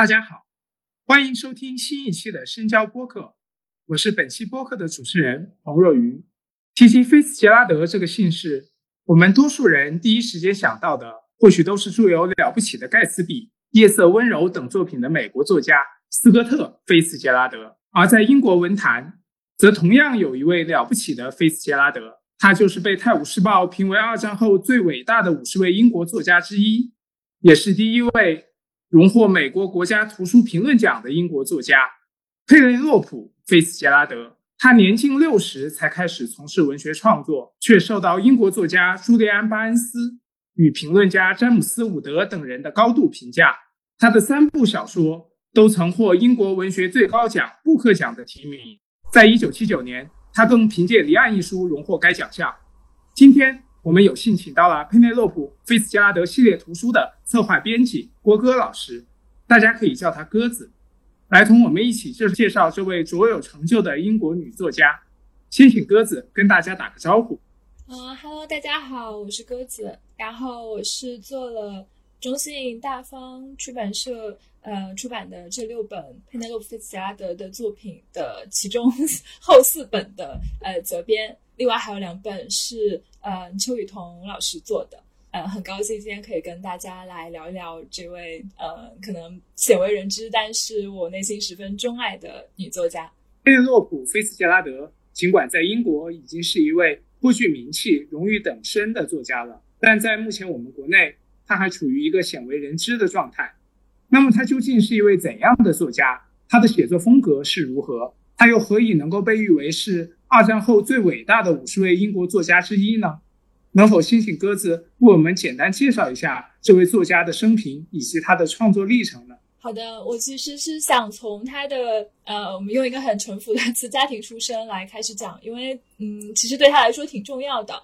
大家好，欢迎收听新一期的深交播客，我是本期播客的主持人黄若愚。提及菲茨杰拉德这个姓氏，我们多数人第一时间想到的，或许都是著有《了不起的盖茨比》《夜色温柔》等作品的美国作家斯科特·菲茨杰拉德。而在英国文坛，则同样有一位了不起的菲茨杰拉德，他就是被《泰晤士报》评为二战后最伟大的五十位英国作家之一，也是第一位。荣获美国国家图书评论奖的英国作家佩雷洛普·菲茨杰拉德，他年近六十才开始从事文学创作，却受到英国作家朱利安·巴恩斯与评论家詹姆斯·伍德等人的高度评价。他的三部小说都曾获英国文学最高奖布克奖的提名。在一九七九年，他更凭借《离岸》一书荣获该奖项。今天。我们有幸请到了佩内洛普·菲茨杰拉德系列图书的策划编辑郭戈老师，大家可以叫他鸽子，来同我们一起介介绍这位卓有成就的英国女作家。先请鸽子跟大家打个招呼。嗯哈喽，大家好，我是鸽子，然后我是做了中信大方出版社呃出版的这六本佩内洛普·菲茨杰拉德的作品的其中 后四本的呃责编。另外还有两本是呃邱雨桐老师做的，呃很高兴今天可以跟大家来聊一聊这位呃可能鲜为人知，但是我内心十分钟爱的女作家佩内洛普·菲茨杰拉德。尽管在英国已经是一位颇具名气、荣誉等身的作家了，但在目前我们国内，她还处于一个鲜为人知的状态。那么他究竟是一位怎样的作家？他的写作风格是如何？他又何以能够被誉为是？二战后最伟大的五十位英国作家之一呢？能否先请鸽子为我们简单介绍一下这位作家的生平以及他的创作历程呢？好的，我其实是想从他的呃，我们用一个很淳朴的词“家庭出身”来开始讲，因为嗯，其实对他来说挺重要的。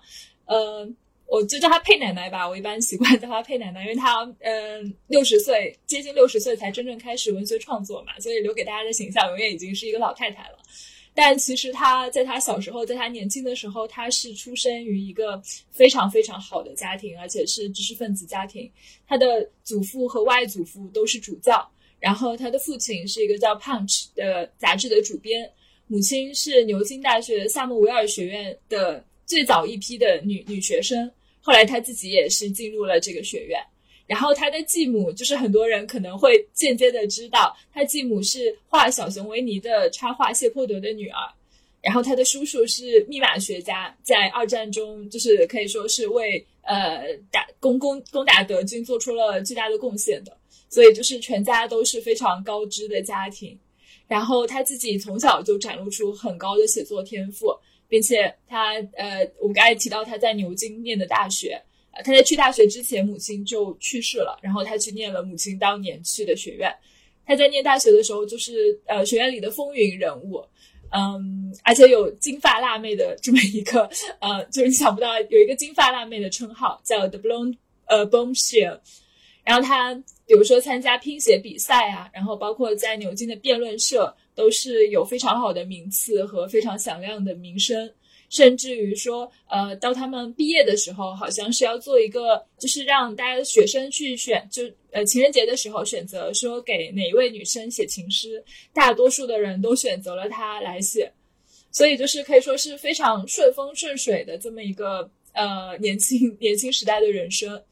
呃，我就叫她佩奶奶吧，我一般习惯叫她佩奶奶，因为她嗯六十岁，接近六十岁才真正开始文学创作嘛，所以留给大家的形象永远已经是一个老太太了。但其实她在她小时候，在她年轻的时候，她是出生于一个非常非常好的家庭，而且是知识分子家庭。她的祖父和外祖父都是主教，然后她的父亲是一个叫《Punch》的杂志的主编，母亲是牛津大学萨默维尔学院的最早一批的女女学生，后来他自己也是进入了这个学院。然后他的继母就是很多人可能会间接的知道，他继母是画小熊维尼的插画谢泼德的女儿，然后他的叔叔是密码学家，在二战中就是可以说是为呃打攻攻攻打德军做出了巨大的贡献的，所以就是全家都是非常高知的家庭，然后他自己从小就展露出很高的写作天赋，并且他呃我们刚才提到他在牛津念的大学。他在去大学之前，母亲就去世了，然后他去念了母亲当年去的学院。他在念大学的时候，就是呃学院里的风云人物，嗯，而且有金发辣妹的这么一个 呃，就是你想不到有一个金发辣妹的称号叫 The Blonde 呃 Bombshell。然后他比如说参加拼写比赛啊，然后包括在牛津的辩论社，都是有非常好的名次和非常响亮的名声。甚至于说，呃，到他们毕业的时候，好像是要做一个，就是让大家的学生去选，就呃情人节的时候选择说给哪一位女生写情诗，大多数的人都选择了他来写，所以就是可以说是非常顺风顺水的这么一个呃年轻年轻时代的人生，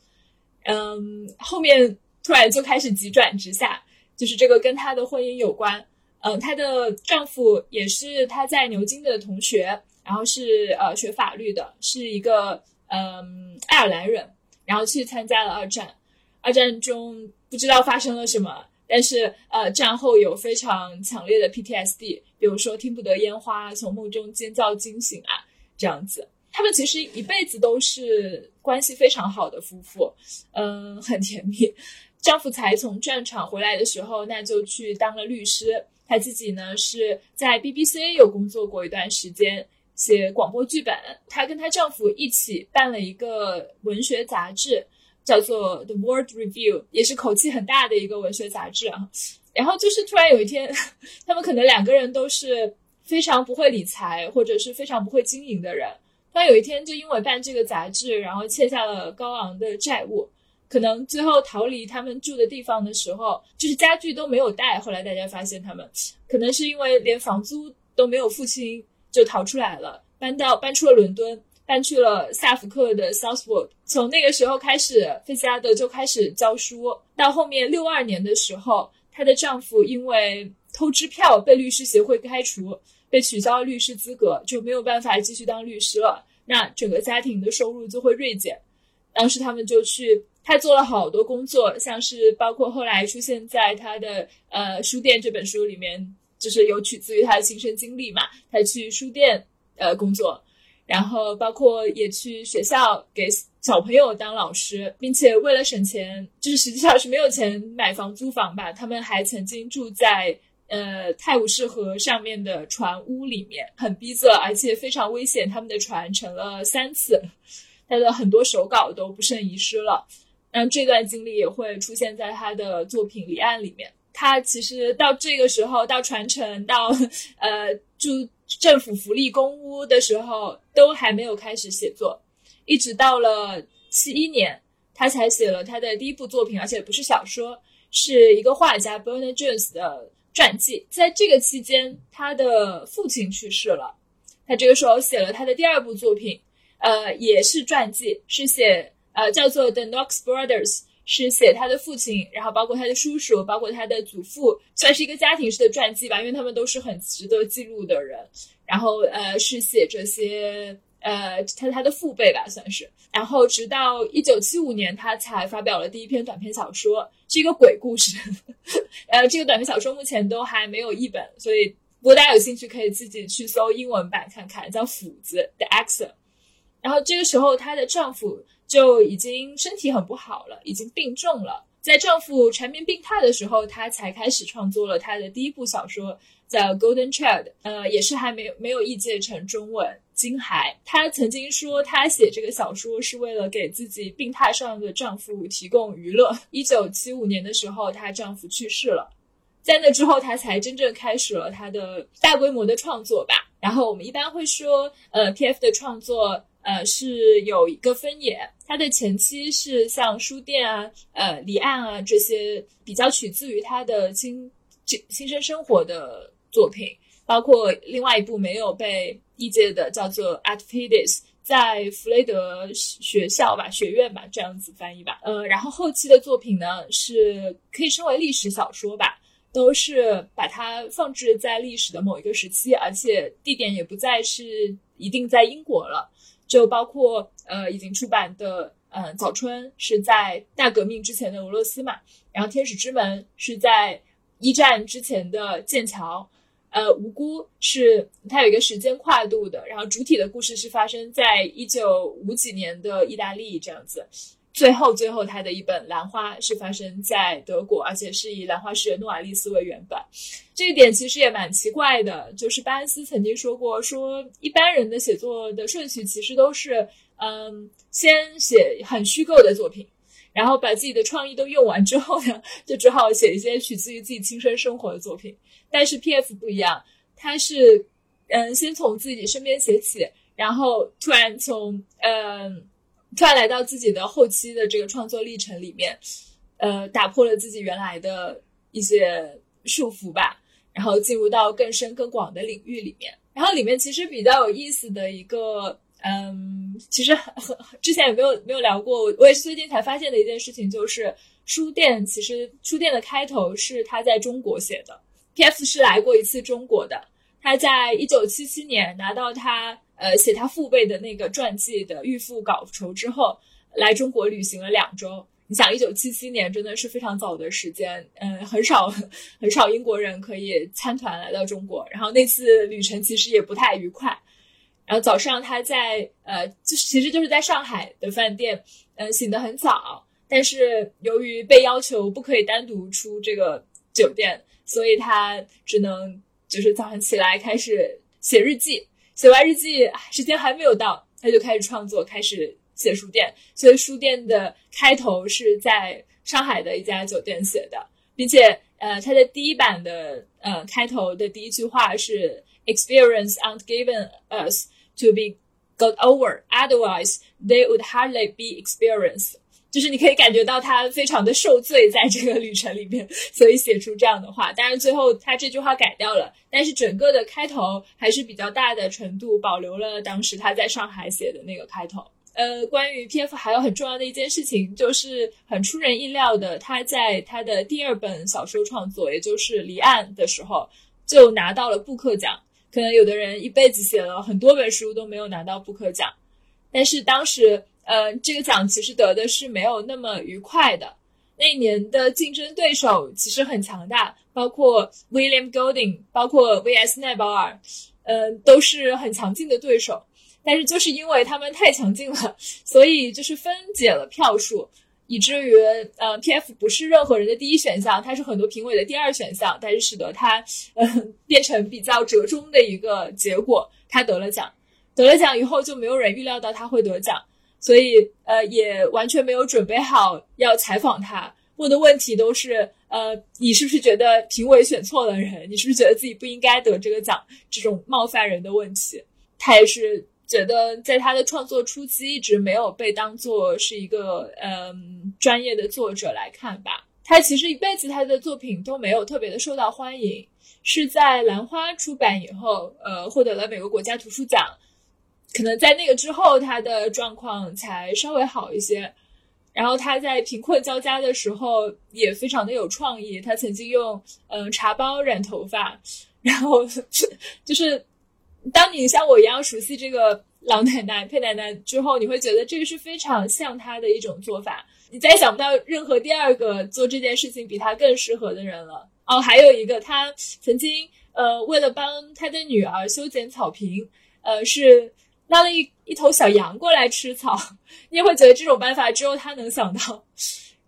嗯，后面突然就开始急转直下，就是这个跟他的婚姻有关，嗯，她的丈夫也是她在牛津的同学。然后是呃学法律的，是一个嗯爱尔兰人，然后去参加了二战。二战中不知道发生了什么，但是呃战后有非常强烈的 PTSD，比如说听不得烟花，从梦中尖叫惊醒啊这样子。他们其实一辈子都是关系非常好的夫妇，嗯很甜蜜。丈夫才从战场回来的时候，那就去当了律师。他自己呢是在 BBC 有工作过一段时间。写广播剧本，她跟她丈夫一起办了一个文学杂志，叫做《The World Review》，也是口气很大的一个文学杂志啊。然后就是突然有一天，他们可能两个人都是非常不会理财或者是非常不会经营的人。突然有一天，就因为办这个杂志，然后欠下了高昂的债务。可能最后逃离他们住的地方的时候，就是家具都没有带。后来大家发现他们可能是因为连房租都没有付清就逃出来了，搬到搬出了伦敦，搬去了萨福克的 Southwold。从那个时候开始，费加德就开始教书。到后面六二年的时候，她的丈夫因为偷支票被律师协会开除，被取消律师资格，就没有办法继续当律师了。那整个家庭的收入就会锐减。当时他们就去，他做了好多工作，像是包括后来出现在他的呃书店这本书里面，就是有取自于他的亲身经历嘛。他去书店呃工作，然后包括也去学校给小朋友当老师，并且为了省钱，就是实际上是没有钱买房租房吧。他们还曾经住在呃泰晤士河上面的船屋里面，很逼仄，而且非常危险。他们的船沉了三次。他的很多手稿都不慎遗失了，那这段经历也会出现在他的作品离岸里面。他其实到这个时候，到传承，到呃住政府福利公屋的时候，都还没有开始写作，一直到了七一年，他才写了他的第一部作品，而且不是小说，是一个画家 Bernard Jones 的传记。在这个期间，他的父亲去世了，他这个时候写了他的第二部作品。呃，也是传记，是写呃叫做《The Knox Brothers》，是写他的父亲，然后包括他的叔叔，包括他的祖父，算是一个家庭式的传记吧，因为他们都是很值得记录的人。然后呃，是写这些呃他他的父辈吧，算是。然后直到一九七五年，他才发表了第一篇短篇小说，是一个鬼故事。呃，这个短篇小说目前都还没有译本，所以如果大家有兴趣，可以自己去搜英文版看看，叫《斧子》The Axe。然后这个时候，她的丈夫就已经身体很不好了，已经病重了。在丈夫缠绵病榻的时候，她才开始创作了她的第一部小说，叫《Golden Child》，呃，也是还没有没有译介成中文《金孩》。她曾经说，她写这个小说是为了给自己病榻上的丈夫提供娱乐。一九七五年的时候，她丈夫去世了，在那之后，她才真正开始了她的大规模的创作吧。然后我们一般会说，呃，T.F. 的创作。呃，是有一个分野，他的前期是像书店啊、呃离岸啊这些比较取自于他的亲亲亲身生活的作品，包括另外一部没有被译介的叫做《At Fides》，在弗雷德学校吧、学院吧这样子翻译吧。呃，然后后期的作品呢，是可以称为历史小说吧，都是把它放置在历史的某一个时期，而且地点也不再是一定在英国了。就包括呃已经出版的呃早春是在大革命之前的俄罗斯嘛，然后天使之门是在一战之前的剑桥，呃无辜是它有一个时间跨度的，然后主体的故事是发生在一九五几年的意大利这样子。最后，最后，他的一本《兰花》是发生在德国，而且是以兰花诗人诺瓦利斯为原版。这一点其实也蛮奇怪的，就是巴恩斯曾经说过，说一般人的写作的顺序其实都是，嗯，先写很虚构的作品，然后把自己的创意都用完之后呢，就只好写一些取自于自己亲身生活的作品。但是 P.F. 不一样，他是，嗯，先从自己身边写起，然后突然从，嗯。突然来到自己的后期的这个创作历程里面，呃，打破了自己原来的一些束缚吧，然后进入到更深更广的领域里面。然后里面其实比较有意思的一个，嗯，其实很之前也没有没有聊过，我也是最近才发现的一件事情，就是书店其实书店的开头是他在中国写的，P.F. 是来过一次中国的，他在一九七七年拿到他。呃，写他父辈的那个传记的预付稿酬之后，来中国旅行了两周。你想，一九七七年真的是非常早的时间，嗯，很少很少英国人可以参团来到中国。然后那次旅程其实也不太愉快。然后早上他在呃，就是其实就是在上海的饭店，嗯，醒得很早，但是由于被要求不可以单独出这个酒店，所以他只能就是早上起来开始写日记。写完日记，时间还没有到，他就开始创作，开始写书店。所以书店的开头是在上海的一家酒店写的，并且，呃，他的第一版的呃开头的第一句话是 “Experience aren't given us to be got over, otherwise they would hardly be experienced.。”就是你可以感觉到他非常的受罪在这个旅程里面，所以写出这样的话。当然最后他这句话改掉了，但是整个的开头还是比较大的程度保留了当时他在上海写的那个开头。呃，关于 P.F. 还有很重要的一件事情，就是很出人意料的，他在他的第二本小说创作，也就是《离岸》的时候，就拿到了布克奖。可能有的人一辈子写了很多本书都没有拿到布克奖，但是当时。呃，这个奖其实得的是没有那么愉快的。那一年的竞争对手其实很强大，包括 William Golding，包括 V.S. 奈保尔，呃，都是很强劲的对手。但是就是因为他们太强劲了，所以就是分解了票数，以至于呃，P.F. 不是任何人的第一选项，它是很多评委的第二选项，但是使得它嗯变成比较折中的一个结果，他得了奖。得了奖以后，就没有人预料到他会得奖。所以，呃，也完全没有准备好要采访他，问的问题都是，呃，你是不是觉得评委选错了人？你是不是觉得自己不应该得这个奖？这种冒犯人的问题，他也是觉得在他的创作初期一直没有被当做是一个，嗯，专业的作者来看吧。他其实一辈子他的作品都没有特别的受到欢迎，是在兰花出版以后，呃，获得了美国国家图书奖。可能在那个之后，他的状况才稍微好一些。然后他在贫困交加的时候也非常的有创意。他曾经用嗯茶包染头发，然后就是当你像我一样熟悉这个老奶奶佩奶奶之后，你会觉得这个是非常像他的一种做法。你再也想不到任何第二个做这件事情比他更适合的人了。哦，还有一个，他曾经呃为了帮他的女儿修剪草坪，呃是。拉了一一头小羊过来吃草，你也会觉得这种办法只有他能想到。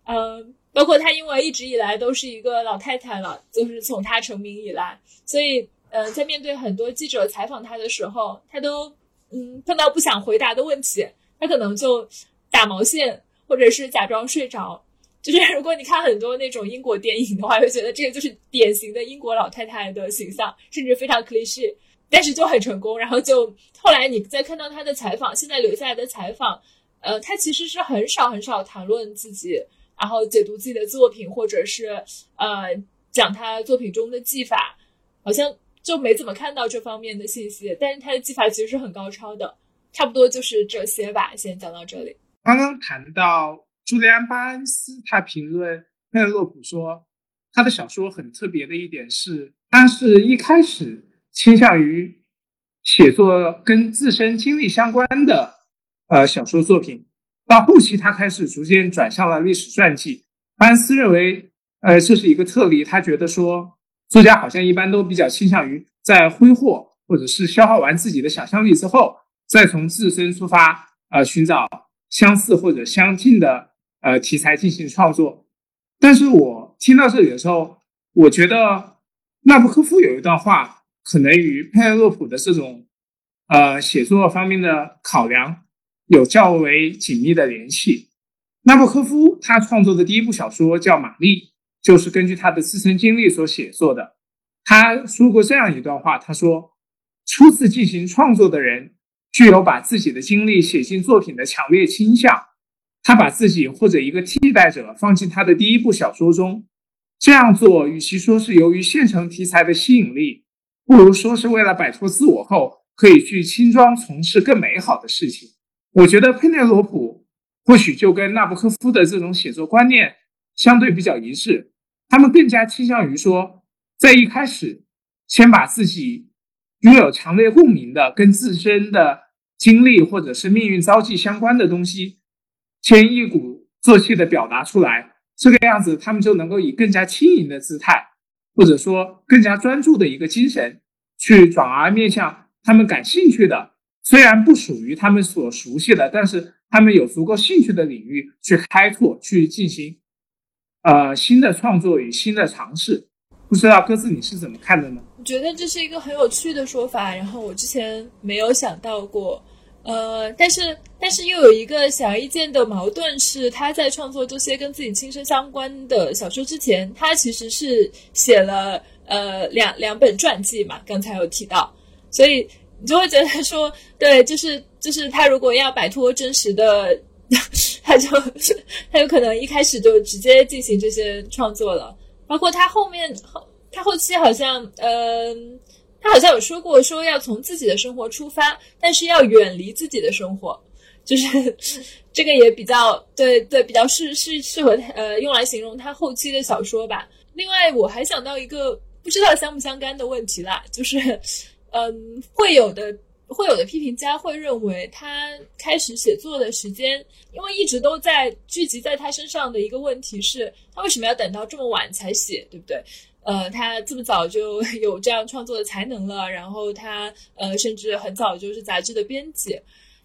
嗯，包括他因为一直以来都是一个老太太了，就是从他成名以来，所以呃，在面对很多记者采访他的时候，他都嗯碰到不想回答的问题，他可能就打毛线，或者是假装睡着。就是如果你看很多那种英国电影的话，会觉得这个就是典型的英国老太太的形象，甚至非常 cliche。但是就很成功，然后就后来你再看到他的采访，现在留下来的采访，呃，他其实是很少很少谈论自己，然后解读自己的作品，或者是呃讲他作品中的技法，好像就没怎么看到这方面的信息。但是他的技法其实是很高超的，差不多就是这些吧。先讲到这里。刚刚谈到朱利安·巴恩斯，他评论佩洛普说，他的小说很特别的一点是，他是一开始。倾向于写作跟自身经历相关的呃小说作品，到后期他开始逐渐转向了历史传记。班斯认为，呃，这是一个特例。他觉得说，作家好像一般都比较倾向于在挥霍或者是消耗完自己的想象力之后，再从自身出发，呃，寻找相似或者相近的呃题材进行创作。但是我听到这里的时候，我觉得纳布科夫有一段话。可能与佩洛普的这种，呃，写作方面的考量有较为紧密的联系。纳博科夫他创作的第一部小说叫《玛丽》，就是根据他的自身经历所写作的。他说过这样一段话，他说：“初次进行创作的人具有把自己的经历写进作品的强烈倾向。他把自己或者一个替代者放进他的第一部小说中。这样做，与其说是由于现成题材的吸引力。”不如说是为了摆脱自我后，可以去轻装从事更美好的事情。我觉得佩内罗普或许就跟纳博科夫的这种写作观念相对比较一致。他们更加倾向于说，在一开始先把自己拥有强烈共鸣的、跟自身的经历或者是命运遭际相关的东西，先一鼓作气的表达出来。这个样子，他们就能够以更加轻盈的姿态。或者说更加专注的一个精神，去转而面向他们感兴趣的，虽然不属于他们所熟悉的，但是他们有足够兴趣的领域去开拓，去进行呃新的创作与新的尝试。不知道各自你是怎么看的呢？我觉得这是一个很有趣的说法，然后我之前没有想到过。呃，但是但是又有一个显而易见的矛盾是，他在创作这些跟自己亲身相关的小说之前，他其实是写了呃两两本传记嘛，刚才有提到，所以你就会觉得说，对，就是就是他如果要摆脱真实的 他就他有可能一开始就直接进行这些创作了。包括他后面后他后期好像嗯，他好像有说过说要从自己的生活出发，但是要远离自己的生活，就是 这个也比较对对比较适适适合呃用来形容他后期的小说吧。另外我还想到一个不知道相不相干的问题啦，就是嗯会有的。会有的批评家会认为，他开始写作的时间，因为一直都在聚集在他身上的一个问题是，他为什么要等到这么晚才写，对不对？呃，他这么早就 有这样创作的才能了，然后他呃，甚至很早就是杂志的编辑，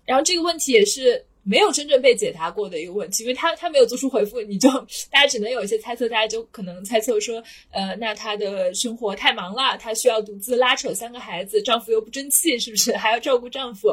然后这个问题也是。没有真正被解答过的一个问题，因为他他没有做出回复，你就 大家只能有一些猜测，大家就可能猜测说，呃，那他的生活太忙了，他需要独自拉扯三个孩子，丈夫又不争气，是不是 还要照顾丈夫？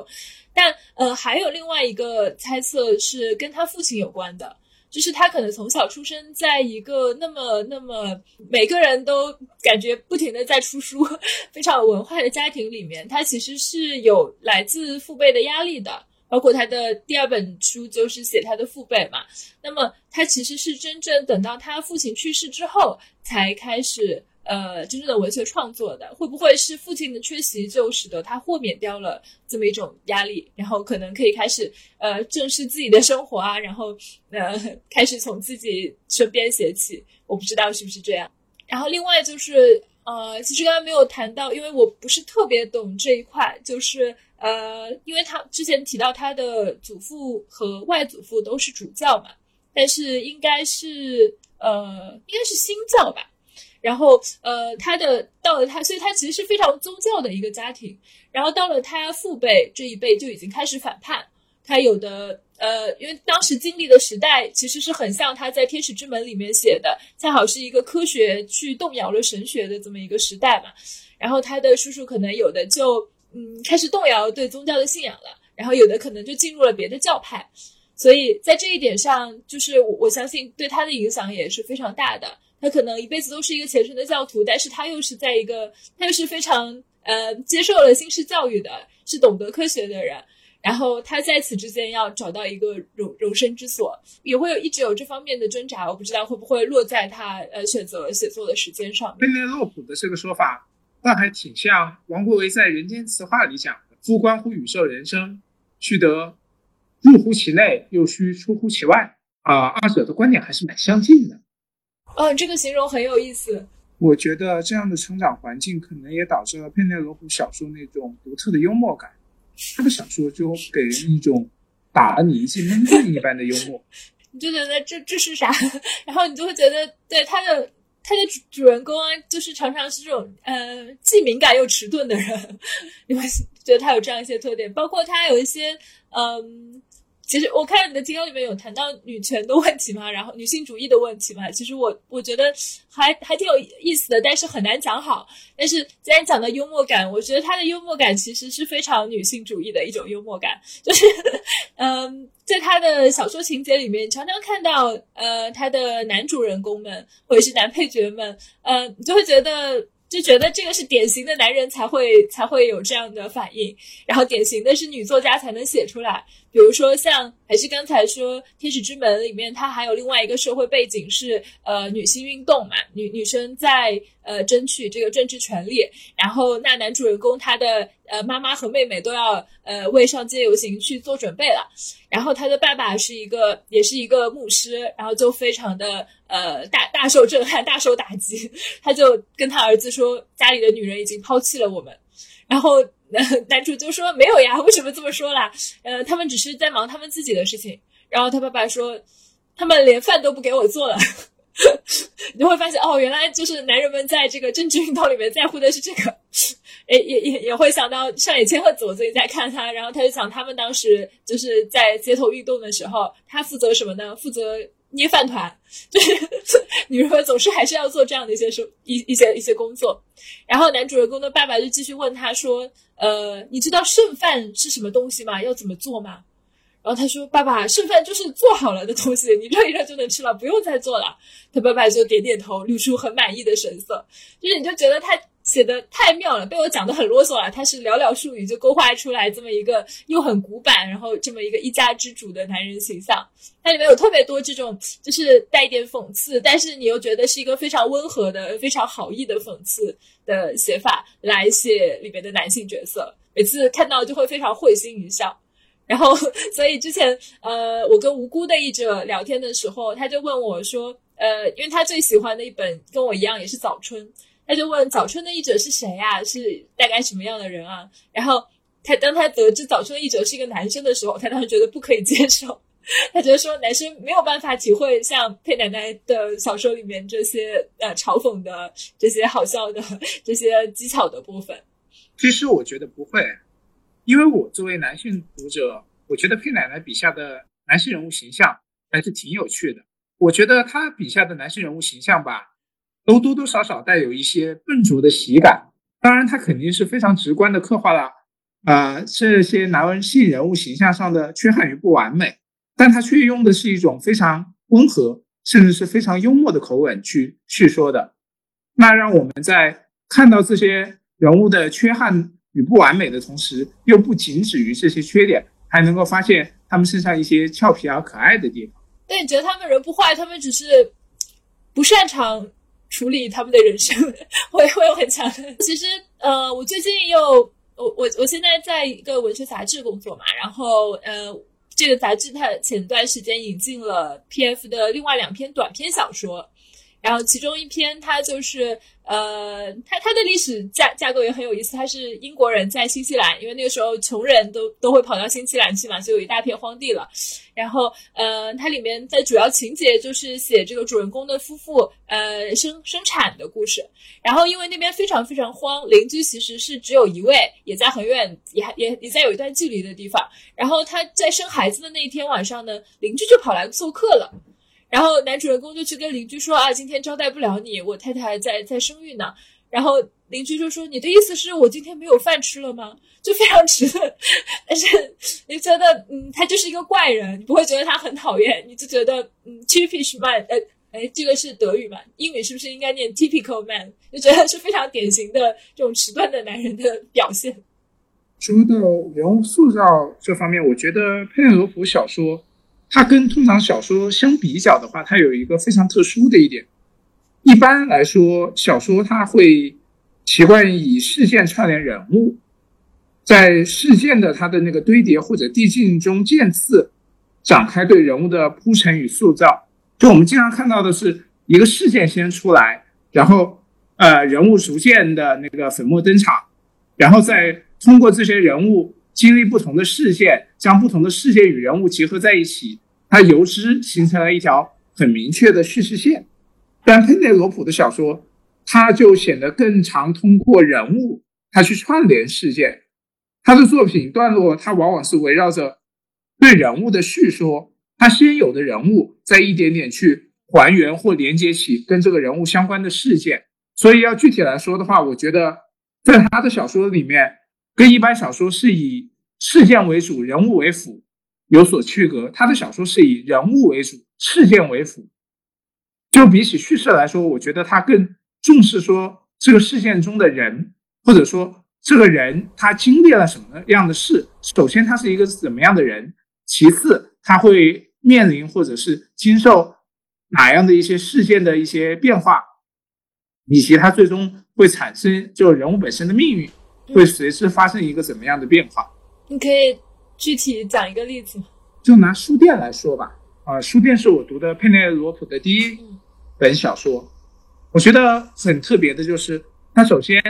但呃，还有另外一个猜测是跟他父亲有关的，就是他可能从小出生在一个那么那么每个人都感觉不停的在出书，非常有文化的家庭里面，他其实是有来自父辈的压力的。包括他的第二本书就是写他的父辈嘛，那么他其实是真正等到他父亲去世之后才开始呃真正的文学创作的，会不会是父亲的缺席就使得他豁免掉了这么一种压力，然后可能可以开始呃正视自己的生活啊，然后呃开始从自己身边写起，我不知道是不是这样。然后另外就是呃其实刚刚没有谈到，因为我不是特别懂这一块，就是。呃，因为他之前提到他的祖父和外祖父都是主教嘛，但是应该是呃，应该是新教吧。然后呃，他的到了他，所以他其实是非常宗教的一个家庭。然后到了他父辈这一辈就已经开始反叛。他有的呃，因为当时经历的时代其实是很像他在《天使之门》里面写的，恰好是一个科学去动摇了神学的这么一个时代嘛。然后他的叔叔可能有的就。嗯，开始动摇对宗教的信仰了，然后有的可能就进入了别的教派，所以在这一点上，就是我我相信对他的影响也是非常大的。他可能一辈子都是一个虔诚的教徒，但是他又是在一个，他又是非常呃接受了新式教育的，是懂得科学的人，然后他在此之间要找到一个容容身之所，也会有一直有这方面的挣扎。我不知道会不会落在他呃选择写作的时间上。佩内洛普的这个说法。但还挺像王国维在《人间词话》里讲的：“夫关乎宇宙人生，须得入乎其内，又须出乎其外。”啊，二者的观点还是蛮相近的。哦，这个形容很有意思。我觉得这样的成长环境可能也导致了佩内罗普小说那种独特的幽默感。这个小说就给人一种打了你一记闷棍一般的幽默。你就觉得这这是啥？然后你就会觉得对他的。他的主主人公啊，就是常常是这种呃，既敏感又迟钝的人，你会觉得他有这样一些特点，包括他有一些嗯。其实我看你的提纲里面有谈到女权的问题嘛，然后女性主义的问题嘛，其实我我觉得还还挺有意思的，但是很难讲好。但是既然讲到幽默感，我觉得他的幽默感其实是非常女性主义的一种幽默感，就是嗯，在他的小说情节里面，常常看到呃他的男主人公们或者是男配角们，呃，你就会觉得。就觉得这个是典型的男人才会才会有这样的反应，然后典型的是女作家才能写出来。比如说像还是刚才说《天使之门》里面，它还有另外一个社会背景是呃女性运动嘛，女女生在呃争取这个政治权利。然后那男主人公他的呃妈妈和妹妹都要呃为上街游行去做准备了。然后他的爸爸是一个也是一个牧师，然后就非常的。呃，大大受震撼，大受打击，他就跟他儿子说，家里的女人已经抛弃了我们。然后 男主就说没有呀，为什么这么说啦？呃，他们只是在忙他们自己的事情。然后他爸爸说，他们连饭都不给我做了。你会发现，哦，原来就是男人们在这个政治运动里面在乎的是这个。诶，也也也会想到上野千鹤子，我最近在看他，然后他就讲他们当时就是在街头运动的时候，他负责什么呢？负责。捏饭团，就是 女人们总是还是要做这样的一些事一一些一些工作。然后男主人公的爸爸就继续问他说：“呃，你知道剩饭是什么东西吗？要怎么做吗？”然后他说：“爸爸，剩饭就是做好了的东西，你热一热就能吃了，不用再做了。”他爸爸就点点头，露出很满意的神色。就是你就觉得他写的太妙了，被我讲的很啰嗦了。他是寥寥数语就勾画出来这么一个又很古板，然后这么一个一家之主的男人形象。它里面有特别多这种，就是带一点讽刺，但是你又觉得是一个非常温和的、非常好意的讽刺的写法来写里面的男性角色。每次看到就会非常会心一笑。然后，所以之前呃，我跟无辜的译者聊天的时候，他就问我说，呃，因为他最喜欢的一本跟我一样也是早春。他就问早春的译者是谁呀？是大概什么样的人啊？然后他当他得知早春的译者是一个男生的时候，他当时觉得不可以接受，他觉得说男生没有办法体会像佩奶奶的小说里面这些呃嘲讽的、这些好笑的、这些技巧的部分。其实我觉得不会，因为我作为男性读者，我觉得佩奶奶笔下的男性人物形象还是挺有趣的。我觉得他笔下的男性人物形象吧。都多多少少带有一些笨拙的喜感，当然，他肯定是非常直观的刻画了，呃，这些男性人物形象上的缺憾与不完美，但他却用的是一种非常温和，甚至是非常幽默的口吻去叙说的，那让我们在看到这些人物的缺憾与不完美的同时，又不仅止于这些缺点，还能够发现他们身上一些俏皮而可爱的地方。但，你觉得他们人不坏，他们只是不擅长。处理他们的人生会会有很强的。其实，呃，我最近又我我我现在在一个文学杂志工作嘛，然后呃，这个杂志它前段时间引进了 P.F 的另外两篇短篇小说。然后其中一篇，它就是呃，它它的历史架架构也很有意思。它是英国人在新西兰，因为那个时候穷人都都会跑到新西兰去嘛，就有一大片荒地了。然后呃，它里面的主要情节就是写这个主人公的夫妇呃生生产的故事。然后因为那边非常非常荒，邻居其实是只有一位，也在很远，也也也在有一段距离的地方。然后他在生孩子的那一天晚上呢，邻居就跑来做客了。然后男主人公就去跟邻居说啊，今天招待不了你，我太太在在生育呢。然后邻居就说，你的意思是我今天没有饭吃了吗？就非常直，但是你觉得，嗯，他就是一个怪人，你不会觉得他很讨厌，你就觉得，嗯，typish man，呃，哎，这个是德语嘛？英语是不是应该念 typical man？就觉得是非常典型的这种迟钝的男人的表现。说到人物塑造这方面，我觉得佩内罗普小说。它跟通常小说相比较的话，它有一个非常特殊的一点。一般来说，小说它会习惯以事件串联人物，在事件的它的那个堆叠或者递进中渐次展开对人物的铺陈与塑造。就我们经常看到的是一个事件先出来，然后呃人物逐渐的那个粉墨登场，然后再通过这些人物。经历不同的事件，将不同的事件与人物结合在一起，它由之形成了一条很明确的叙事线。但佩内罗普的小说，它就显得更常通过人物，它去串联事件。他的作品段落，它往往是围绕着对人物的叙说，他先有的人物，再一点点去还原或连接起跟这个人物相关的事件。所以要具体来说的话，我觉得在他的小说里面。跟一般小说是以事件为主、人物为辅有所区隔，他的小说是以人物为主、事件为辅。就比起叙事来说，我觉得他更重视说这个事件中的人，或者说这个人他经历了什么样的事。首先，他是一个怎么样的人；其次，他会面临或者是经受哪样的一些事件的一些变化，以及他最终会产生就人物本身的命运。会随之发生一个怎么样的变化？你可以具体讲一个例子吗？就拿书店来说吧。啊，书店是我读的佩内罗普的第一本小说。我觉得很特别的就是，他首先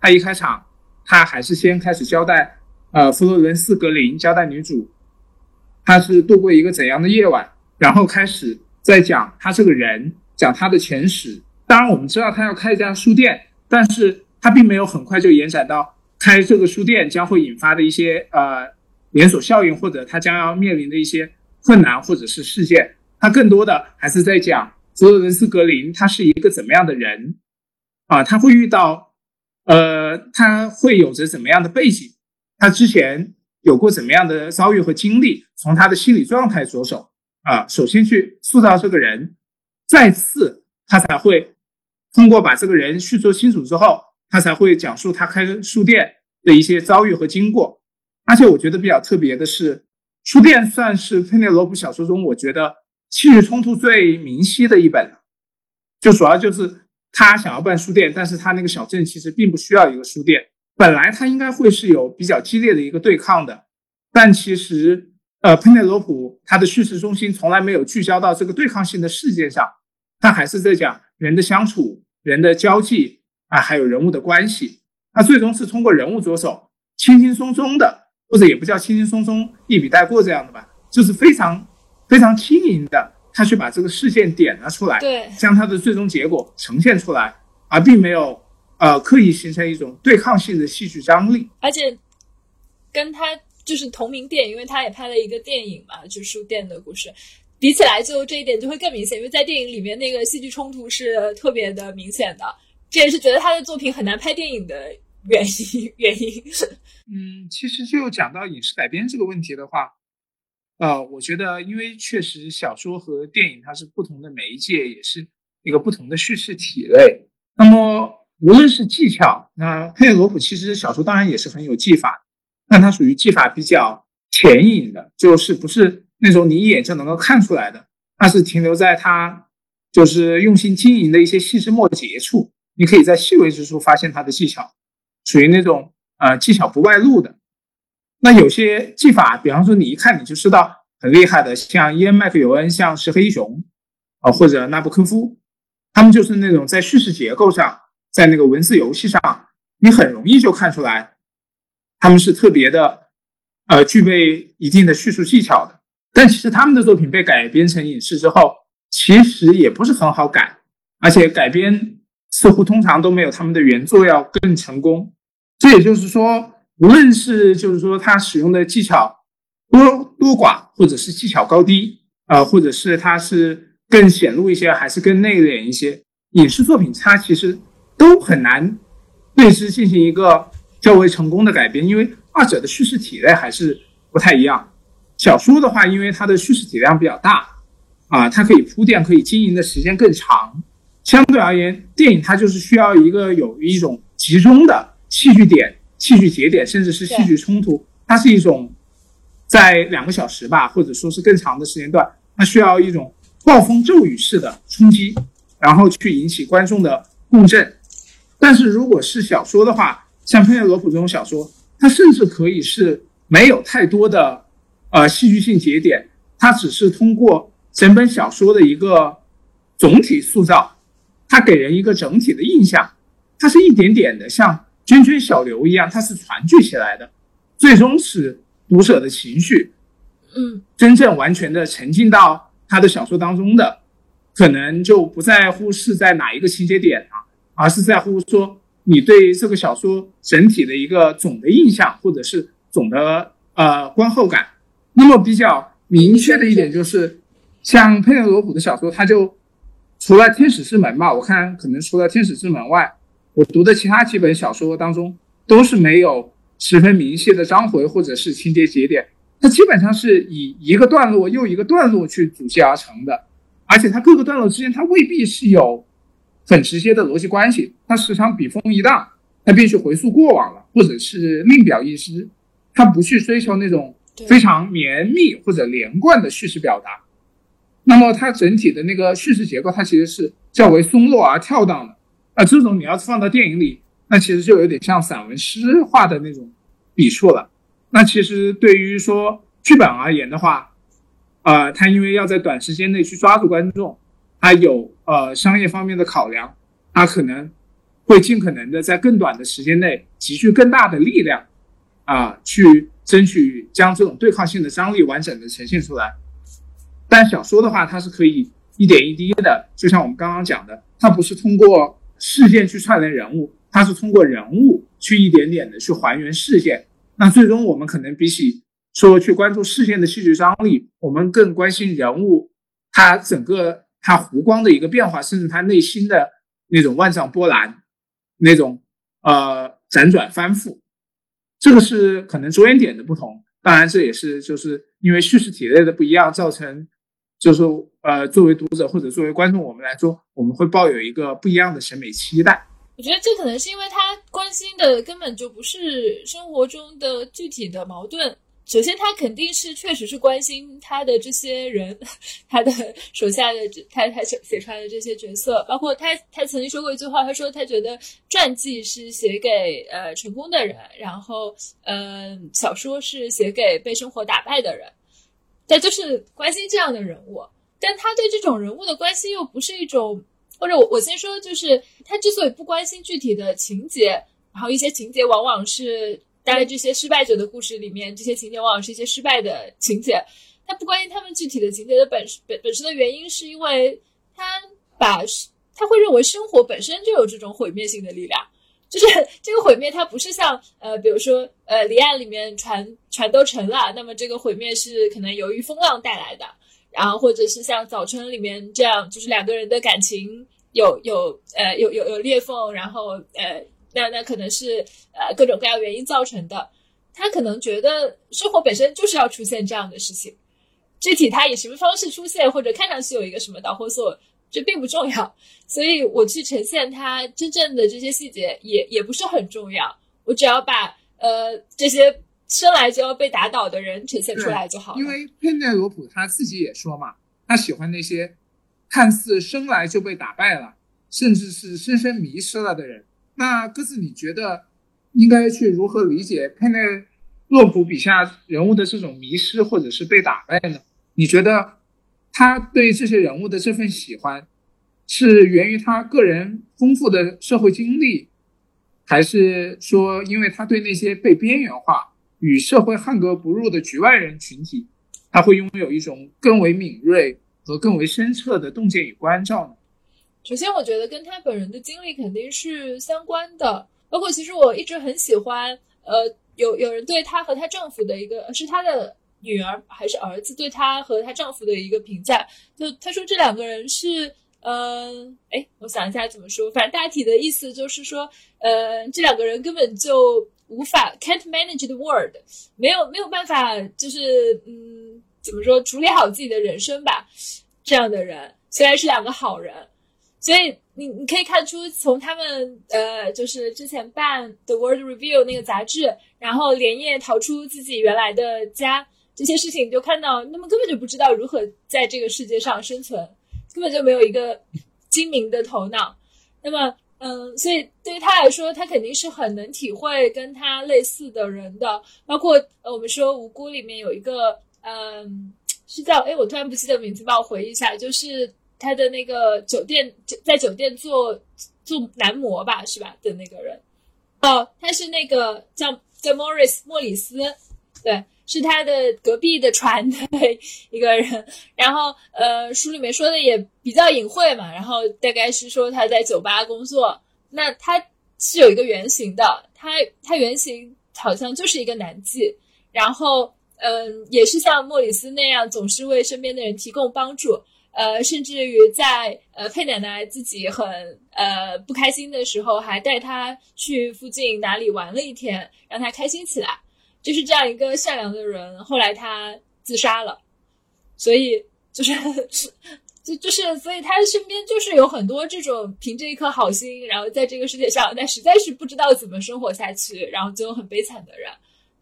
他一开场，他还是先开始交代，呃，弗洛伦斯格林交代女主，她是度过一个怎样的夜晚，然后开始在讲他这个人，讲他的前史。当然，我们知道他要开一家书店，但是他并没有很快就延展到。开这个书店将会引发的一些呃连锁效应，或者他将要面临的一些困难或者是事件，他更多的还是在讲弗洛伦斯格林他是一个怎么样的人啊？他会遇到呃，他会有着怎么样的背景？他之前有过怎么样的遭遇和经历？从他的心理状态着手啊，首先去塑造这个人，再次他才会通过把这个人叙述清楚之后。他才会讲述他开书店的一些遭遇和经过。而且我觉得比较特别的是，书店算是佩内罗普小说中我觉得戏剧冲突最明晰的一本了。就主要就是他想要办书店，但是他那个小镇其实并不需要一个书店。本来他应该会是有比较激烈的一个对抗的，但其实呃佩内罗普他的叙事中心从来没有聚焦到这个对抗性的事件上，他还是在讲人的相处、人的交际啊，还有人物的关系。他最终是通过人物着手，轻轻松松的。或者也不叫轻轻松松一笔带过这样的吧，就是非常非常轻盈的，他去把这个事件点了出来，对，将它的最终结果呈现出来，而并没有呃刻意形成一种对抗性的戏剧张力。而且跟他就是同名电影，因为他也拍了一个电影嘛，就是书店的故事，比起来就这一点就会更明显，因为在电影里面那个戏剧冲突是特别的明显的，这也是觉得他的作品很难拍电影的。原因原因，嗯，其实就讲到影视改编这个问题的话，呃，我觉得因为确实小说和电影它是不同的媒介，也是一个不同的叙事体类。那么无论是技巧，那佩内罗普其实小说当然也是很有技法，但它属于技法比较浅隐的，就是不是那种你一眼就能够看出来的，它是停留在它就是用心经营的一些细枝末节处，你可以在细微之处发现它的技巧。属于那种呃技巧不外露的，那有些技法，比方说你一看你就知道很厉害的，像伊恩麦克尤恩，像石黑一雄啊，或者纳布科夫，他们就是那种在叙事结构上，在那个文字游戏上，你很容易就看出来，他们是特别的，呃，具备一定的叙述技巧的。但其实他们的作品被改编成影视之后，其实也不是很好改，而且改编。似乎通常都没有他们的原作要更成功。这也就是说，无论是就是说他使用的技巧多多寡，或者是技巧高低，啊，或者是他是更显露一些，还是更内敛一些，影视作品它其实都很难对之进行一个较为成功的改编，因为二者的叙事体类还是不太一样。小说的话，因为它的叙事体量比较大，啊，它可以铺垫，可以经营的时间更长。相对而言，电影它就是需要一个有一种集中的戏剧点、戏剧节点，甚至是戏剧冲突。它是一种在两个小时吧，或者说是更长的时间段，它需要一种暴风骤雨式的冲击，然后去引起观众的共振。但是如果是小说的话，像佩内罗普这种小说，它甚至可以是没有太多的呃戏剧性节点，它只是通过整本小说的一个总体塑造。它给人一个整体的印象，它是一点点的，像涓涓小流一样，它是团聚起来的，最终使读者的情绪，嗯，真正完全的沉浸到他的小说当中的，可能就不在乎是在哪一个情节点啊，而是在乎说你对这个小说整体的一个总的印象，或者是总的呃观后感。那么比较明确的一点就是，像佩内罗普的小说，它就。除了《天使之门》吧，我看可能除了《天使之门》外，我读的其他几本小说当中都是没有十分明晰的章回或者是情节节点，它基本上是以一个段落又一个段落去组织而成的，而且它各个段落之间它未必是有很直接的逻辑关系，它时常笔锋一荡，它便去回溯过往了，或者是另表一枝，它不去追求那种非常绵密或者连贯的叙事表达。那么它整体的那个叙事结构，它其实是较为松落而跳荡的啊。这种你要是放到电影里，那其实就有点像散文诗化的那种笔触了。那其实对于说剧本而言的话，呃，它因为要在短时间内去抓住观众，它有呃商业方面的考量，它可能会尽可能的在更短的时间内集聚更大的力量啊，去争取将这种对抗性的张力完整的呈现出来。但小说的话，它是可以一点一滴的，就像我们刚刚讲的，它不是通过事件去串联人物，它是通过人物去一点点的去还原事件。那最终我们可能比起说去关注事件的戏剧张力，我们更关心人物他整个他弧光的一个变化，甚至他内心的那种万丈波澜，那种呃辗转翻覆。这个是可能着眼点的不同。当然，这也是就是因为叙事体类的不一样造成。就是呃，作为读者或者作为观众，我们来说，我们会抱有一个不一样的审美期待。我觉得这可能是因为他关心的根本就不是生活中的具体的矛盾。首先，他肯定是确实是关心他的这些人，他的手下的他他写写出来的这些角色，包括他他曾经说过一句话，他说他觉得传记是写给呃成功的人，然后嗯小说是写给被生活打败的人，他就是关心这样的人物。但他对这种人物的关心又不是一种，或者我我先说，就是他之所以不关心具体的情节，然后一些情节往往是。大概这些失败者的故事里面，这些情节往往是一些失败的情节。他不关心他们具体的情节的本本本身的原因，是因为他把他会认为生活本身就有这种毁灭性的力量。就是这个毁灭，它不是像呃，比如说呃，离岸里面船船都沉了，那么这个毁灭是可能由于风浪带来的。然后或者是像早春里面这样，就是两个人的感情有有呃有有有裂缝，然后呃。那那可能是呃各种各样原因造成的，他可能觉得生活本身就是要出现这样的事情，具体他以什么方式出现，或者看上去有一个什么导火索，这并不重要。所以我去呈现他真正的这些细节，也也不是很重要。我只要把呃这些生来就要被打倒的人呈现出来就好了。因为佩内罗普他自己也说嘛，他喜欢那些看似生来就被打败了，甚至是深深迷失了的人。那鸽子，你觉得应该去如何理解佩内洛普笔下人物的这种迷失或者是被打败呢？你觉得他对这些人物的这份喜欢，是源于他个人丰富的社会经历，还是说因为他对那些被边缘化与社会汉格不入的局外人群体，他会拥有一种更为敏锐和更为深彻的洞见与关照呢？首先，我觉得跟他本人的经历肯定是相关的。包括其实我一直很喜欢，呃，有有人对她和她丈夫的一个是她的女儿还是儿子对她和她丈夫的一个评价，就她说这两个人是，嗯，哎，我想一下怎么说，反正大体的意思就是说，呃，这两个人根本就无法 can't manage the world，没有没有办法，就是嗯，怎么说处理好自己的人生吧，这样的人虽然是两个好人。所以你你可以看出，从他们呃，就是之前办《The World Review》那个杂志，然后连夜逃出自己原来的家，这些事情你就看到，他们根本就不知道如何在这个世界上生存，根本就没有一个精明的头脑。那么，嗯，所以对于他来说，他肯定是很能体会跟他类似的人的，包括呃，我们说《无辜》里面有一个，嗯，是叫哎，我突然不记得名字，帮我回忆一下，就是。他的那个酒店在酒店做做男模吧，是吧？的那个人，哦，他是那个叫叫 Morris 莫里斯，对，是他的隔壁的船的一个人。然后，呃，书里面说的也比较隐晦嘛。然后大概是说他在酒吧工作。那他是有一个原型的，他他原型好像就是一个男妓。然后，嗯，也是像莫里斯那样，总是为身边的人提供帮助。呃，甚至于在呃佩奶奶自己很呃不开心的时候，还带她去附近哪里玩了一天，让她开心起来。就是这样一个善良的人，后来他自杀了。所以就是就就是，所以他身边就是有很多这种凭着一颗好心，然后在这个世界上，但实在是不知道怎么生活下去，然后最后很悲惨的人。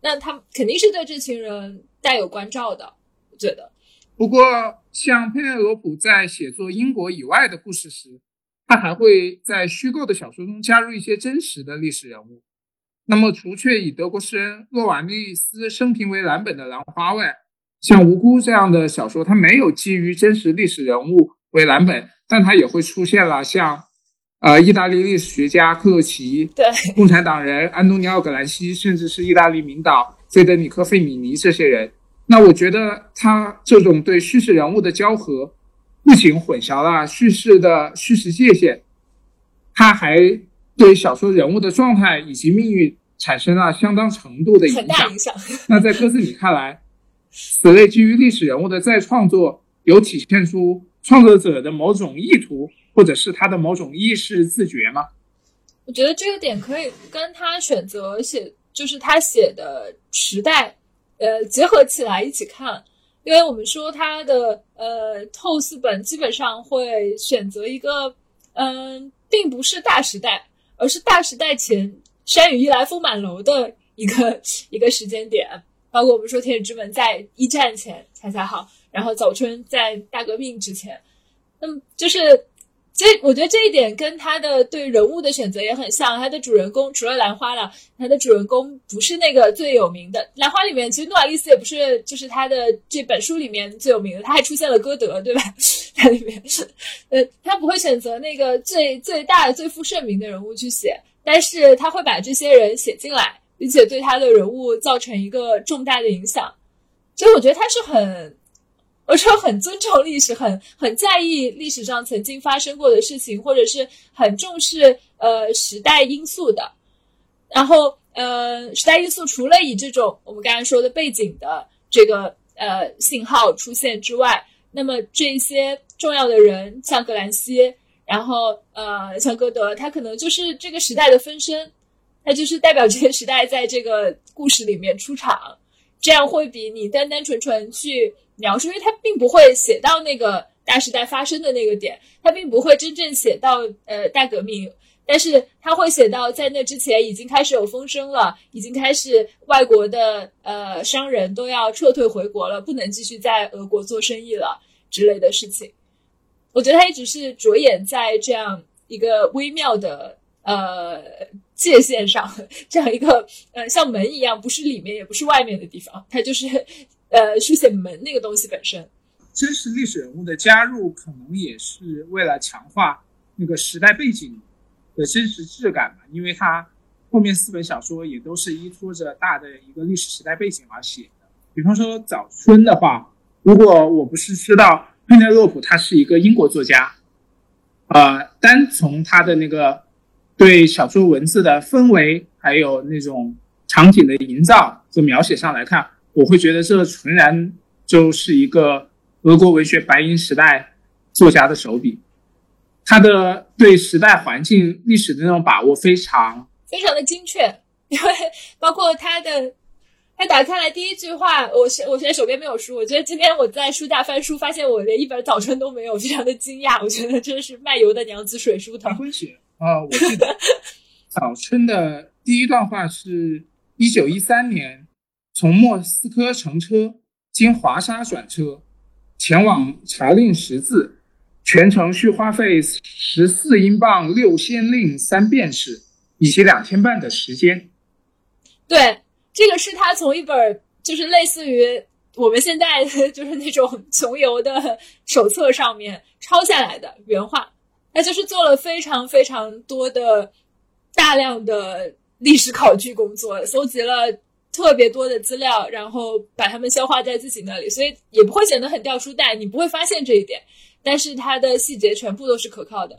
那他肯定是对这群人带有关照的，我觉得。不过，像佩内罗普在写作英国以外的故事时，他还会在虚构的小说中加入一些真实的历史人物。那么，除却以德国诗人洛瓦利斯生平为蓝本的《兰花》外，像《无辜》这样的小说，它没有基于真实历史人物为蓝本，但它也会出现了像，呃，意大利历史学家克洛奇，对，共产党人安东尼奥·葛兰西，甚至是意大利名导费德里科·费米尼这些人。那我觉得他这种对叙事人物的交合，不仅混淆了叙事的叙事界限，他还对小说人物的状态以及命运产生了相当程度的影响。那在鸽子你看来，此类基于历史人物的再创作，有体现出创作者的某种意图，或者是他的某种意识自觉吗？我觉得这个点可以跟他选择写，就是他写的时代。呃，结合起来一起看，因为我们说他的呃透四本基本上会选择一个，嗯，并不是大时代，而是大时代前山雨欲来风满楼的一个 一个时间点。包括我们说《天使之门》在一战前才才好，然后《早春》在大革命之前，那么就是这，我觉得这一点跟他的对人物的选择也很像。他的主人公除了兰花了，他的主人公不是那个最有名的。兰花里面其实诺瓦利斯也不是，就是他的这本书里面最有名的，他还出现了歌德，对吧？在里面是，呃，他不会选择那个最最大的、最负盛名的人物去写，但是他会把这些人写进来。并且对他的人物造成一个重大的影响，所以我觉得他是很，我说很尊重历史，很很在意历史上曾经发生过的事情，或者是很重视呃时代因素的。然后呃，时代因素除了以这种我们刚才说的背景的这个呃信号出现之外，那么这些重要的人，像格兰西，然后呃像歌德，他可能就是这个时代的分身。他就是代表这个时代在这个故事里面出场，这样会比你单单纯纯去描述，因为它并不会写到那个大时代发生的那个点，它并不会真正写到呃大革命，但是它会写到在那之前已经开始有风声了，已经开始外国的呃商人都要撤退回国了，不能继续在俄国做生意了之类的事情。我觉得他一直是着眼在这样一个微妙的呃。界限上 这样一个呃像门一样，不是里面也不是外面的地方，它就是呃书写门那个东西本身。真实历史人物的加入，可能也是为了强化那个时代背景的真实质感吧，因为它后面四本小说也都是依托着大的一个历史时代背景而写的。比方说《早春》的话，如果我不是知道佩内洛普他是一个英国作家，呃，单从他的那个。对小说文字的氛围，还有那种场景的营造和描写上来看，我会觉得这纯然就是一个俄国文学白银时代作家的手笔。他的对时代环境历史的那种把握非常非常的精确，因为包括他的他打开来第一句话，我现我现在手边没有书，我觉得今天我在书架翻书，发现我连一本早春都没有，非常的惊讶。我觉得真是卖油的娘子水书头。啊，我记得早春的第一段话是：一九一三年，从莫斯科乘车经华沙转车，前往查令十字，全程需花费十四英镑六先令三便士，以及两天半的时间。对，这个是他从一本就是类似于我们现在 就是那种穷游的手册上面抄下来的原话。那就是做了非常非常多的大量的历史考据工作，搜集了特别多的资料，然后把它们消化在自己那里，所以也不会显得很掉书袋，你不会发现这一点。但是它的细节全部都是可靠的。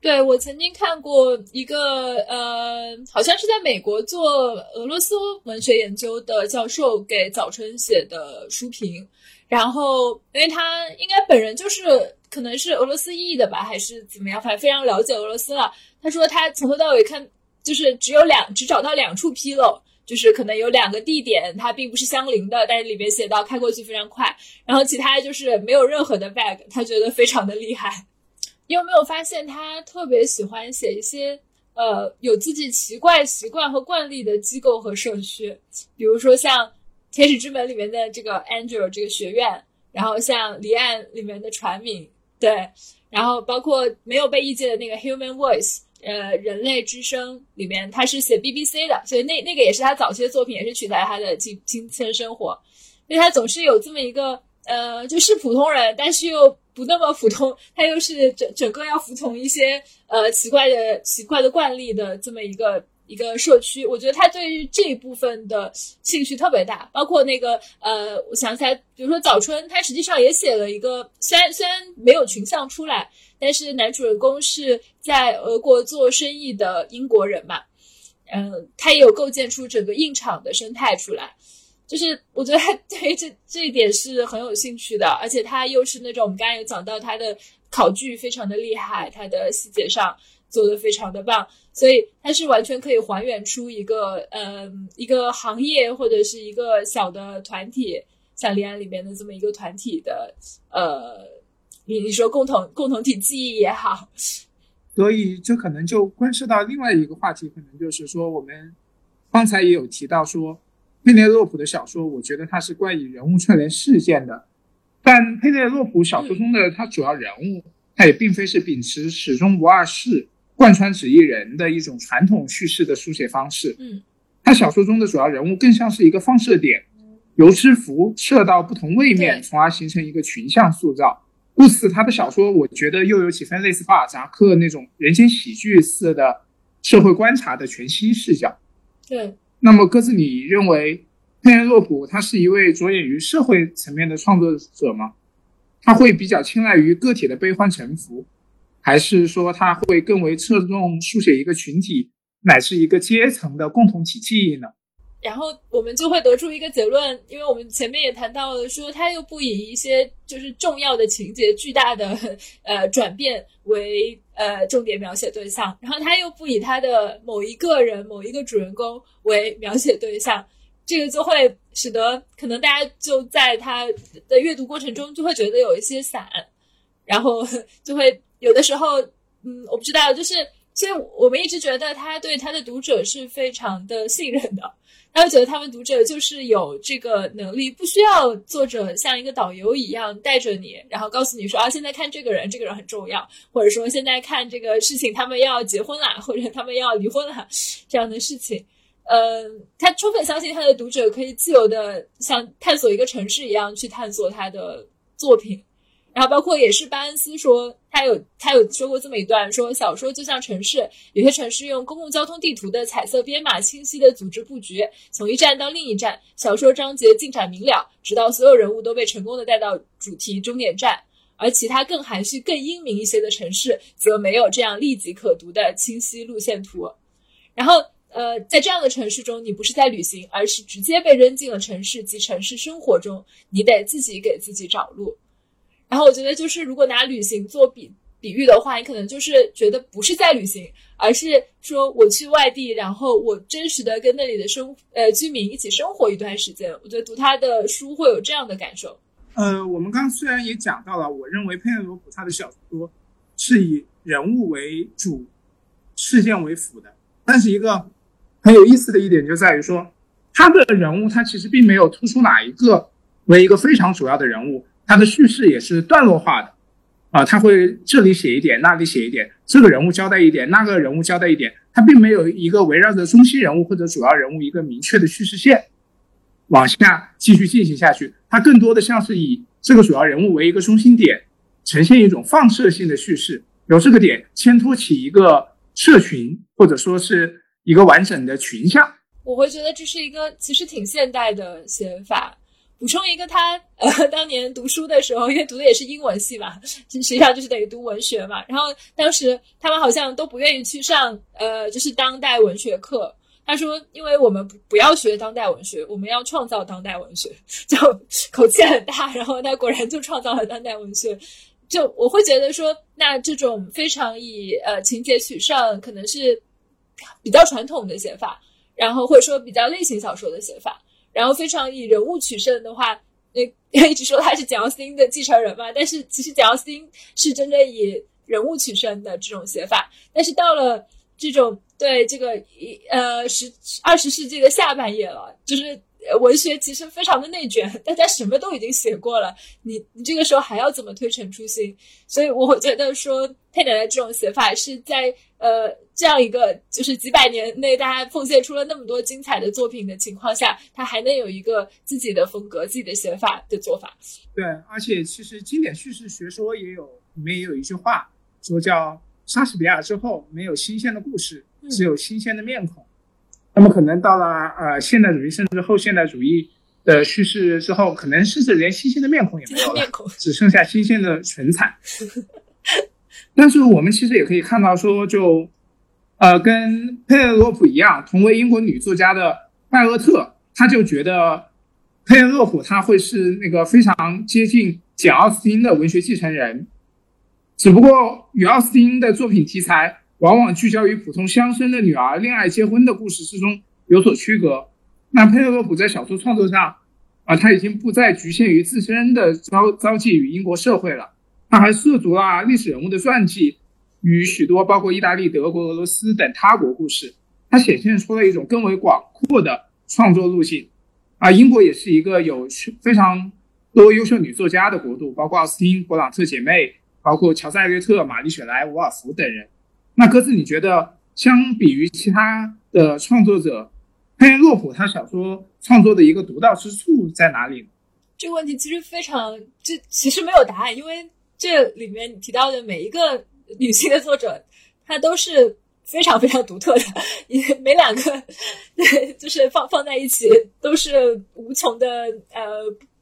对我曾经看过一个呃，好像是在美国做俄罗斯文学研究的教授给早春写的书评，然后因为他应该本人就是。可能是俄罗斯裔的吧，还是怎么样？反正非常了解俄罗斯了。他说他从头到尾看，就是只有两，只找到两处纰漏，就是可能有两个地点它并不是相邻的，但是里面写到开过去非常快。然后其他就是没有任何的 bug，他觉得非常的厉害。你有没有发现他特别喜欢写一些呃有自己奇怪习惯和惯例的机构和社区？比如说像《天使之门》里面的这个 Angel 这个学院，然后像《离岸》里面的船民。对，然后包括没有被译介的那个《Human Voice》，呃，人类之声里面，他是写 BBC 的，所以那那个也是他早期的作品，也是取材他的亲亲亲生活。因为他总是有这么一个，呃，就是普通人，但是又不那么普通，他又是整整个要服从一些呃奇怪的奇怪的惯例的这么一个。一个社区，我觉得他对于这一部分的兴趣特别大，包括那个呃，我想起来，比如说早春，他实际上也写了一个，虽然虽然没有群像出来，但是男主人公是在俄国做生意的英国人嘛，嗯，他也有构建出整个印厂的生态出来，就是我觉得他对这这一点是很有兴趣的，而且他又是那种我们刚才有讲到他的考据非常的厉害，他的细节上。做的非常的棒，所以它是完全可以还原出一个，嗯，一个行业或者是一个小的团体，像离岸里面的这么一个团体的，呃，你你说共同共同体记忆也好，所以这可能就关涉到另外一个话题，可能就是说我们刚才也有提到说，佩内洛普的小说，我觉得它是关于人物串联事件的，但佩内洛普小说中的他主要人物，他也并非是秉持始终不二事、贯穿纸一人的一种传统叙事的书写方式。嗯，他小说中的主要人物更像是一个放射点，由之辐射到不同位面，从而形成一个群像塑造。故此，他的小说我觉得又有几分类似巴尔扎克那种人间喜剧似的社会观察的全新视角。对，那么，鸽子，你认为佩恩洛普他是一位着眼于社会层面的创作者吗？他会比较青睐于个体的悲欢沉浮，还是说他会更为侧重书写一个群体乃至一个阶层的共同体记忆呢？然后我们就会得出一个结论，因为我们前面也谈到了，说他又不以一些就是重要的情节、巨大的呃转变为呃重点描写对象，然后他又不以他的某一个人、某一个主人公为描写对象，这个就会使得可能大家就在他的阅读过程中就会觉得有一些散，然后就会有的时候，嗯，我不知道，就是所以我们一直觉得他对他的读者是非常的信任的。他会觉得他们读者就是有这个能力，不需要作者像一个导游一样带着你，然后告诉你说啊，现在看这个人，这个人很重要，或者说现在看这个事情，他们要结婚啦，或者他们要离婚啦，这样的事情。呃，他充分相信他的读者可以自由的像探索一个城市一样去探索他的作品。然后包括也是巴恩斯说，他有他有说过这么一段，说小说就像城市，有些城市用公共交通地图的彩色编码清晰的组织布局，从一站到另一站，小说章节进展明了，直到所有人物都被成功的带到主题终点站。而其他更含蓄、更英明一些的城市，则没有这样立即可读的清晰路线图。然后，呃，在这样的城市中，你不是在旅行，而是直接被扔进了城市及城市生活中，你得自己给自己找路。然后我觉得，就是如果拿旅行做比比喻的话，你可能就是觉得不是在旅行，而是说我去外地，然后我真实的跟那里的生呃居民一起生活一段时间。我觉得读他的书会有这样的感受。呃，我们刚虽然也讲到了，我认为佩内罗普他的小说是以人物为主，事件为辅的，但是一个很有意思的一点就在于说，他的人物他其实并没有突出哪一个为一个非常主要的人物。他的叙事也是段落化的，啊，他会这里写一点，那里写一点，这个人物交代一点，那个人物交代一点，他并没有一个围绕着中心人物或者主要人物一个明确的叙事线往下继续进行下去，它更多的像是以这个主要人物为一个中心点，呈现一种放射性的叙事，由这个点牵托起一个社群或者说是一个完整的群像。我会觉得这是一个其实挺现代的写法。补充一个，他呃当年读书的时候，因为读的也是英文系嘛，实际上就是等于读文学嘛。然后当时他们好像都不愿意去上呃就是当代文学课。他说，因为我们不不要学当代文学，我们要创造当代文学，就口气很大。然后他果然就创造了当代文学。就我会觉得说，那这种非常以呃情节取胜，可能是比较传统的写法，然后或者说比较类型小说的写法。然后非常以人物取胜的话，那 一直说他是简奥斯汀的继承人嘛，但是其实简奥斯汀是真正以人物取胜的这种写法。但是到了这种对这个一呃十二十世纪的下半叶了，就是文学其实非常的内卷，大家什么都已经写过了，你你这个时候还要怎么推陈出新？所以我觉得说佩奶奶这种写法是在呃。这样一个就是几百年内，大家奉献出了那么多精彩的作品的情况下，他还能有一个自己的风格、自己的写法的做法。对，而且其实经典叙事学说也有里面也有一句话，说叫莎士比亚之后没有新鲜的故事，只有新鲜的面孔。那么可能到了呃现代主义甚至后现代主义的叙事之后，可能甚至连新鲜的面孔也没有了，只剩下新鲜的唇彩。但是我们其实也可以看到说，就。呃，跟佩内洛普一样，同为英国女作家的拜厄特，他就觉得佩内洛普他会是那个非常接近简奥斯汀的文学继承人，只不过与奥斯汀的作品题材往往聚焦于普通乡绅的女儿恋爱结婚的故事之中有所区隔。那佩内洛普在小说创作上，啊，他已经不再局限于自身的遭遭际与英国社会了，他还涉足了历史人物的传记。与许多包括意大利、德国、俄罗斯等他国故事，它显现出了一种更为广阔的创作路径。啊，英国也是一个有非常多优秀女作家的国度，包括奥斯汀、勃朗特姐妹，包括乔赛·略特、玛丽雪莱、伍尔夫等人。那鸽子，你觉得相比于其他的创作者，佩洛普他小说创作的一个独到之处在哪里？这个问题其实非常，这其实没有答案，因为这里面提到的每一个女性的作者，她都是。非常非常独特的，也每两个，就是放放在一起都是无穷的呃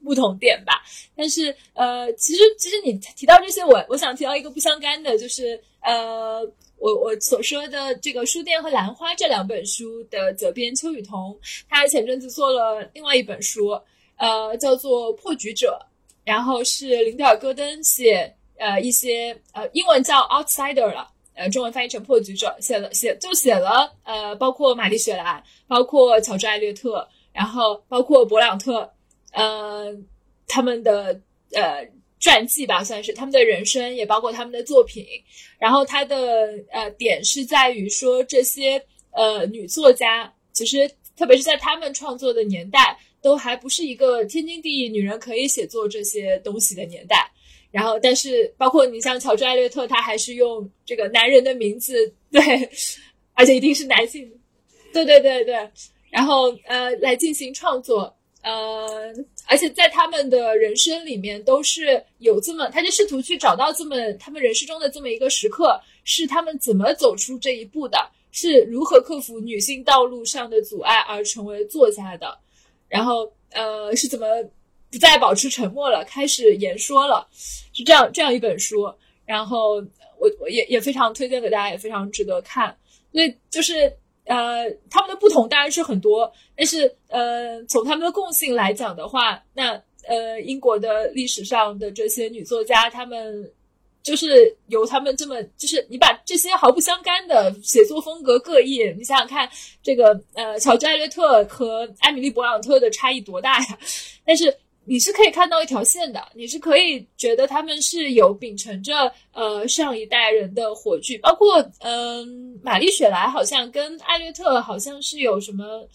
不同点吧。但是呃，其实其实你提到这些，我我想提到一个不相干的，就是呃，我我所说的这个《书店和兰花》这两本书的责编邱雨桐，他前阵子做了另外一本书，呃，叫做《破局者》，然后是林德尔·戈登写，呃，一些呃英文叫 outsider 了。呃，中文翻译成破局者，写了写就写了，呃，包括玛丽雪莱，包括乔治艾略特，然后包括勃朗特，呃，他们的呃传记吧，算是他们的人生，也包括他们的作品。然后他的呃点是在于说，这些呃女作家，其实特别是在他们创作的年代，都还不是一个天经地义女人可以写作这些东西的年代。然后，但是包括你像乔治·艾略特，他还是用这个男人的名字，对，而且一定是男性，对对对对。然后呃，来进行创作，呃，而且在他们的人生里面都是有这么，他就试图去找到这么他们人生中的这么一个时刻，是他们怎么走出这一步的，是如何克服女性道路上的阻碍而成为作家的，然后呃，是怎么。不再保持沉默了，开始言说了，是这样这样一本书。然后我我也也非常推荐给大家，也非常值得看。所以就是呃，他们的不同当然是很多，但是呃，从他们的共性来讲的话，那呃，英国的历史上的这些女作家，她们就是由他们这么，就是你把这些毫不相干的写作风格各异，你想想看，这个呃，乔治艾略特和艾米丽勃朗特的差异多大呀？但是。你是可以看到一条线的，你是可以觉得他们是有秉承着呃上一代人的火炬，包括嗯玛丽雪莱好像跟艾略特好像是有什么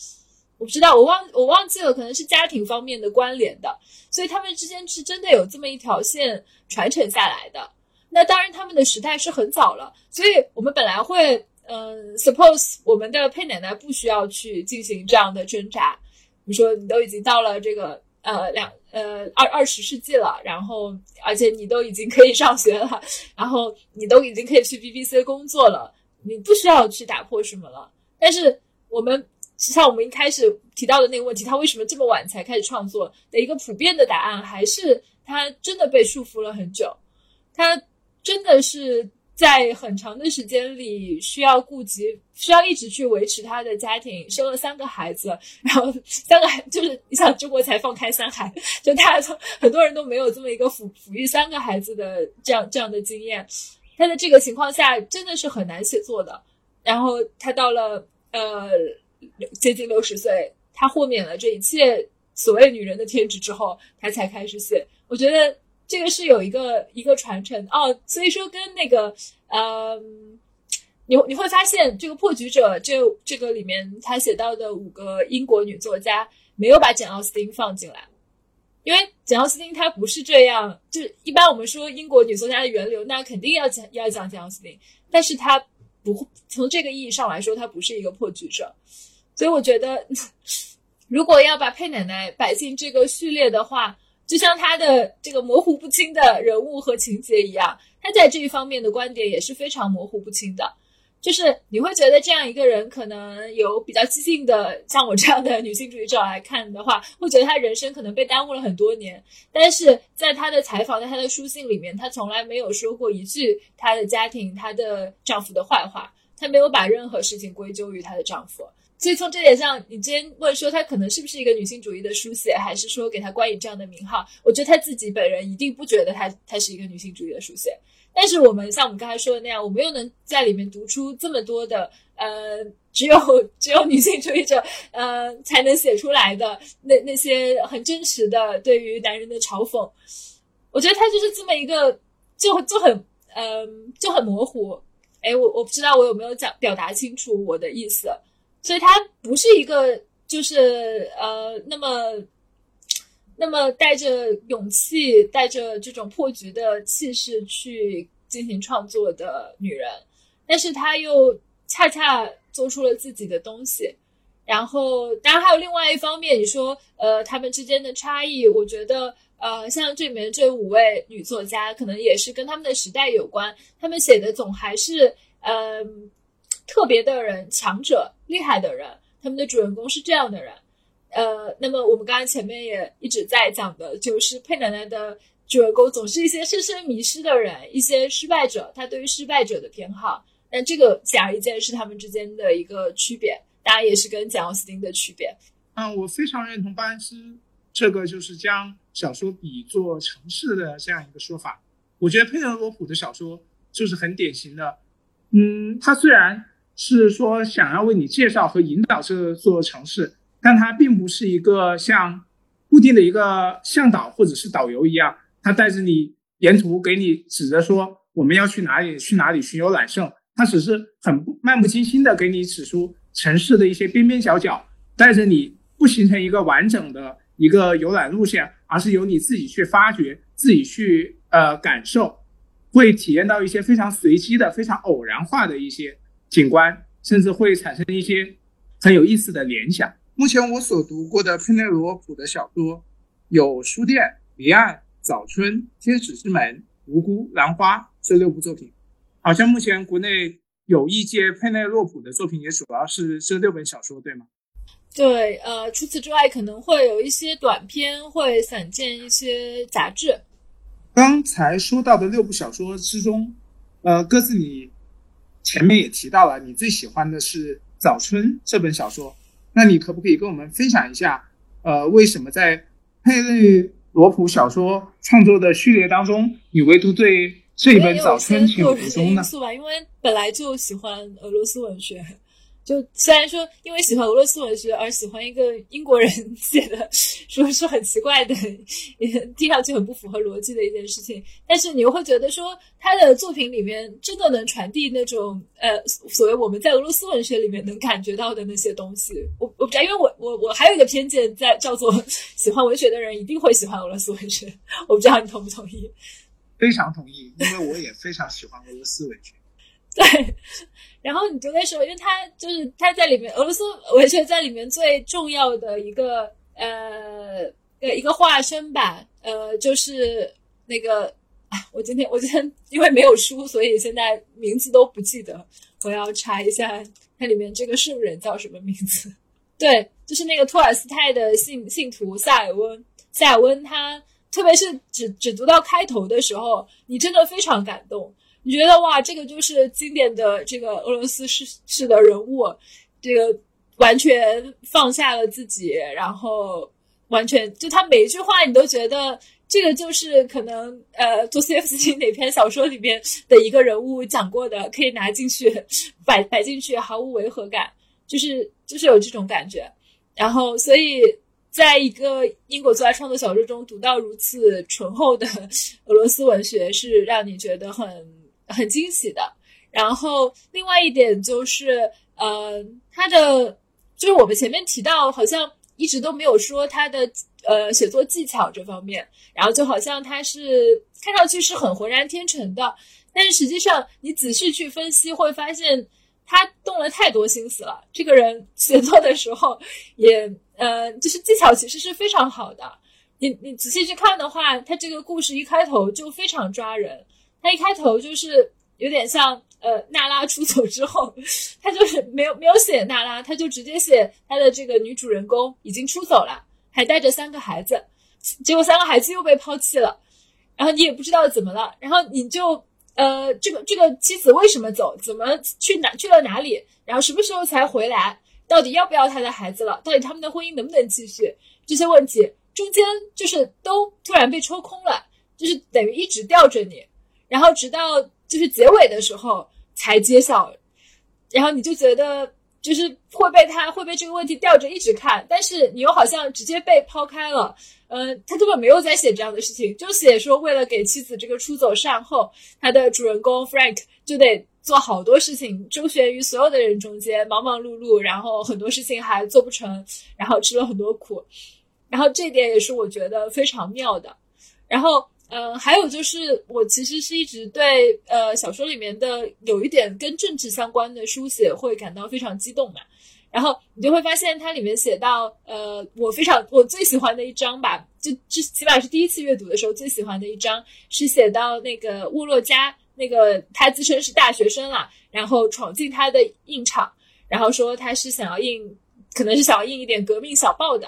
我不知道，我忘我忘记了，可能是家庭方面的关联的，所以他们之间是真的有这么一条线传承下来的。那当然他们的时代是很早了，所以我们本来会嗯 suppose 我们的佩奶奶不需要去进行这样的挣扎，你说你都已经到了这个。呃，两呃二二十世纪了，然后而且你都已经可以上学了，然后你都已经可以去 BBC 工作了，你不需要去打破什么了。但是我们实际上我们一开始提到的那个问题，他为什么这么晚才开始创作的一个普遍的答案，还是他真的被束缚了很久，他真的是。在很长的时间里，需要顾及，需要一直去维持他的家庭，生了三个孩子，然后三个孩就是你想中国才放开三孩，就他很多人都没有这么一个抚抚育三个孩子的这样这样的经验，他在这个情况下真的是很难写作的。然后他到了呃接近六十岁，他豁免了这一切所谓女人的天职之后，他才开始写。我觉得。这个是有一个一个传承。哦，所以说跟那个，嗯，你你会发现这个破局者这这个里面他写到的五个英国女作家没有把简奥斯汀放进来，因为简奥斯汀她不是这样，就一般我们说英国女作家的源流，那肯定要讲要讲简奥斯汀，但是她不从这个意义上来说，她不是一个破局者，所以我觉得 如果要把佩奶奶摆进这个序列的话。就像他的这个模糊不清的人物和情节一样，他在这一方面的观点也是非常模糊不清的。就是你会觉得这样一个人可能有比较激进的，像我这样的女性主义者来看的话，会觉得他人生可能被耽误了很多年。但是在他的采访，在他的书信里面，他从来没有说过一句她的家庭、她的丈夫的坏话，她没有把任何事情归咎于她的丈夫。所以从这点上，你之前问说她可能是不是一个女性主义的书写，还是说给她冠以这样的名号？我觉得她自己本人一定不觉得她她是一个女性主义的书写。但是我们像我们刚才说的那样，我们又能在里面读出这么多的呃，只有只有女性主义者呃才能写出来的那那些很真实的对于男人的嘲讽。我觉得她就是这么一个，就就很嗯就很模糊。哎，我我不知道我有没有讲表达清楚我的意思，所以它不是一个就是呃那么那么带着勇气、带着这种破局的气势去进行创作的女人，但是她又恰恰做出了自己的东西。然后，当然还有另外一方面，你说呃他们之间的差异，我觉得。呃，像这里面这五位女作家，可能也是跟他们的时代有关。他们写的总还是呃特别的人、强者、厉害的人。他们的主人公是这样的人。呃，那么我们刚刚前面也一直在讲的，就是佩奶奶的主人公总是一些深深迷失的人，一些失败者。他对于失败者的偏好，但这个显而易见是他们之间的一个区别。当然，也是跟简奥斯汀的区别。嗯，我非常认同巴恩斯这个，就是将。小说比作城市的这样一个说法，我觉得佩德罗普的小说就是很典型的。嗯，他虽然是说想要为你介绍和引导这座城市，但它并不是一个像固定的一个向导或者是导游一样，他带着你沿途给你指着说我们要去哪里去哪里巡游揽胜，他只是很漫不经心的给你指出城市的一些边边角角，带着你不形成一个完整的一个游览路线。而是由你自己去发掘，自己去呃感受，会体验到一些非常随机的、非常偶然化的一些景观，甚至会产生一些很有意思的联想。目前我所读过的佩内罗普的小说有《书店》《离岸》《早春》《天使之门》《无辜》《兰花》这六部作品。好像目前国内有一届佩内洛普的作品，也主要是这六本小说，对吗？对，呃，除此之外，可能会有一些短篇，会散见一些杂志。刚才说到的六部小说之中，呃，各自你前面也提到了，你最喜欢的是《早春》这本小说，那你可不可以跟我们分享一下，呃，为什么在佩内罗普小说创作的序列当中，你唯独对这一本《早春》情有独钟呢？因为本来就喜欢俄罗斯文学。就虽然说因为喜欢俄罗斯文学而喜欢一个英国人 写的书是很奇怪的，也听上去很不符合逻辑的一件事情，但是你又会觉得说他的作品里面真的能传递那种呃所谓我们在俄罗斯文学里面能感觉到的那些东西。我我不知道，因为我我我还有一个偏见，在叫做喜欢文学的人一定会喜欢俄罗斯文学。我不知道你同不同意？非常同意，因为我也非常喜欢俄罗斯文学。对。然后你就会说，因为他就是他在里面，俄罗斯文学在里面最重要的一个呃呃一个化身吧，呃，就是那个啊，我今天我今天因为没有书，所以现在名字都不记得，我要查一下它里面这个圣人叫什么名字。对，就是那个托尔斯泰的信信徒萨尔温，萨尔温他特别是只只读到开头的时候，你真的非常感动。你觉得哇，这个就是经典的这个俄罗斯式式的人物，这个完全放下了自己，然后完全就他每一句话，你都觉得这个就是可能呃，多斯耶夫斯基哪篇小说里面的一个人物讲过的，可以拿进去摆摆进去，毫无违和感，就是就是有这种感觉。然后，所以在一个英国作家创作小说中读到如此醇厚的俄罗斯文学，是让你觉得很。很惊喜的，然后另外一点就是，呃，他的就是我们前面提到，好像一直都没有说他的呃写作技巧这方面，然后就好像他是看上去是很浑然天成的，但是实际上你仔细去分析，会发现他动了太多心思了。这个人 写作的时候也呃，就是技巧其实是非常好的。你你仔细去看的话，他这个故事一开头就非常抓人。他一开头就是有点像，呃，娜拉出走之后，他就是没有没有写娜拉，他就直接写他的这个女主人公已经出走了，还带着三个孩子，结果三个孩子又被抛弃了，然后你也不知道怎么了，然后你就，呃，这个这个妻子为什么走，怎么去哪去了哪里，然后什么时候才回来，到底要不要他的孩子了，到底他们的婚姻能不能继续，这些问题中间就是都突然被抽空了，就是等于一直吊着你。然后直到就是结尾的时候才揭晓，然后你就觉得就是会被他会被这个问题吊着一直看，但是你又好像直接被抛开了。嗯，他根本没有在写这样的事情，就写说为了给妻子这个出走善后，他的主人公 Frank 就得做好多事情，周旋于所有的人中间，忙忙碌碌，然后很多事情还做不成，然后吃了很多苦，然后这点也是我觉得非常妙的。然后，呃，还有就是，我其实是一直对呃小说里面的有一点跟政治相关的书写会感到非常激动嘛。然后你就会发现它里面写到，呃，我非常我最喜欢的一章吧，就这起码是第一次阅读的时候最喜欢的一章，是写到那个沃洛加，那个他自称是大学生了，然后闯进他的印厂，然后说他是想要印，可能是想要印一点革命小报的。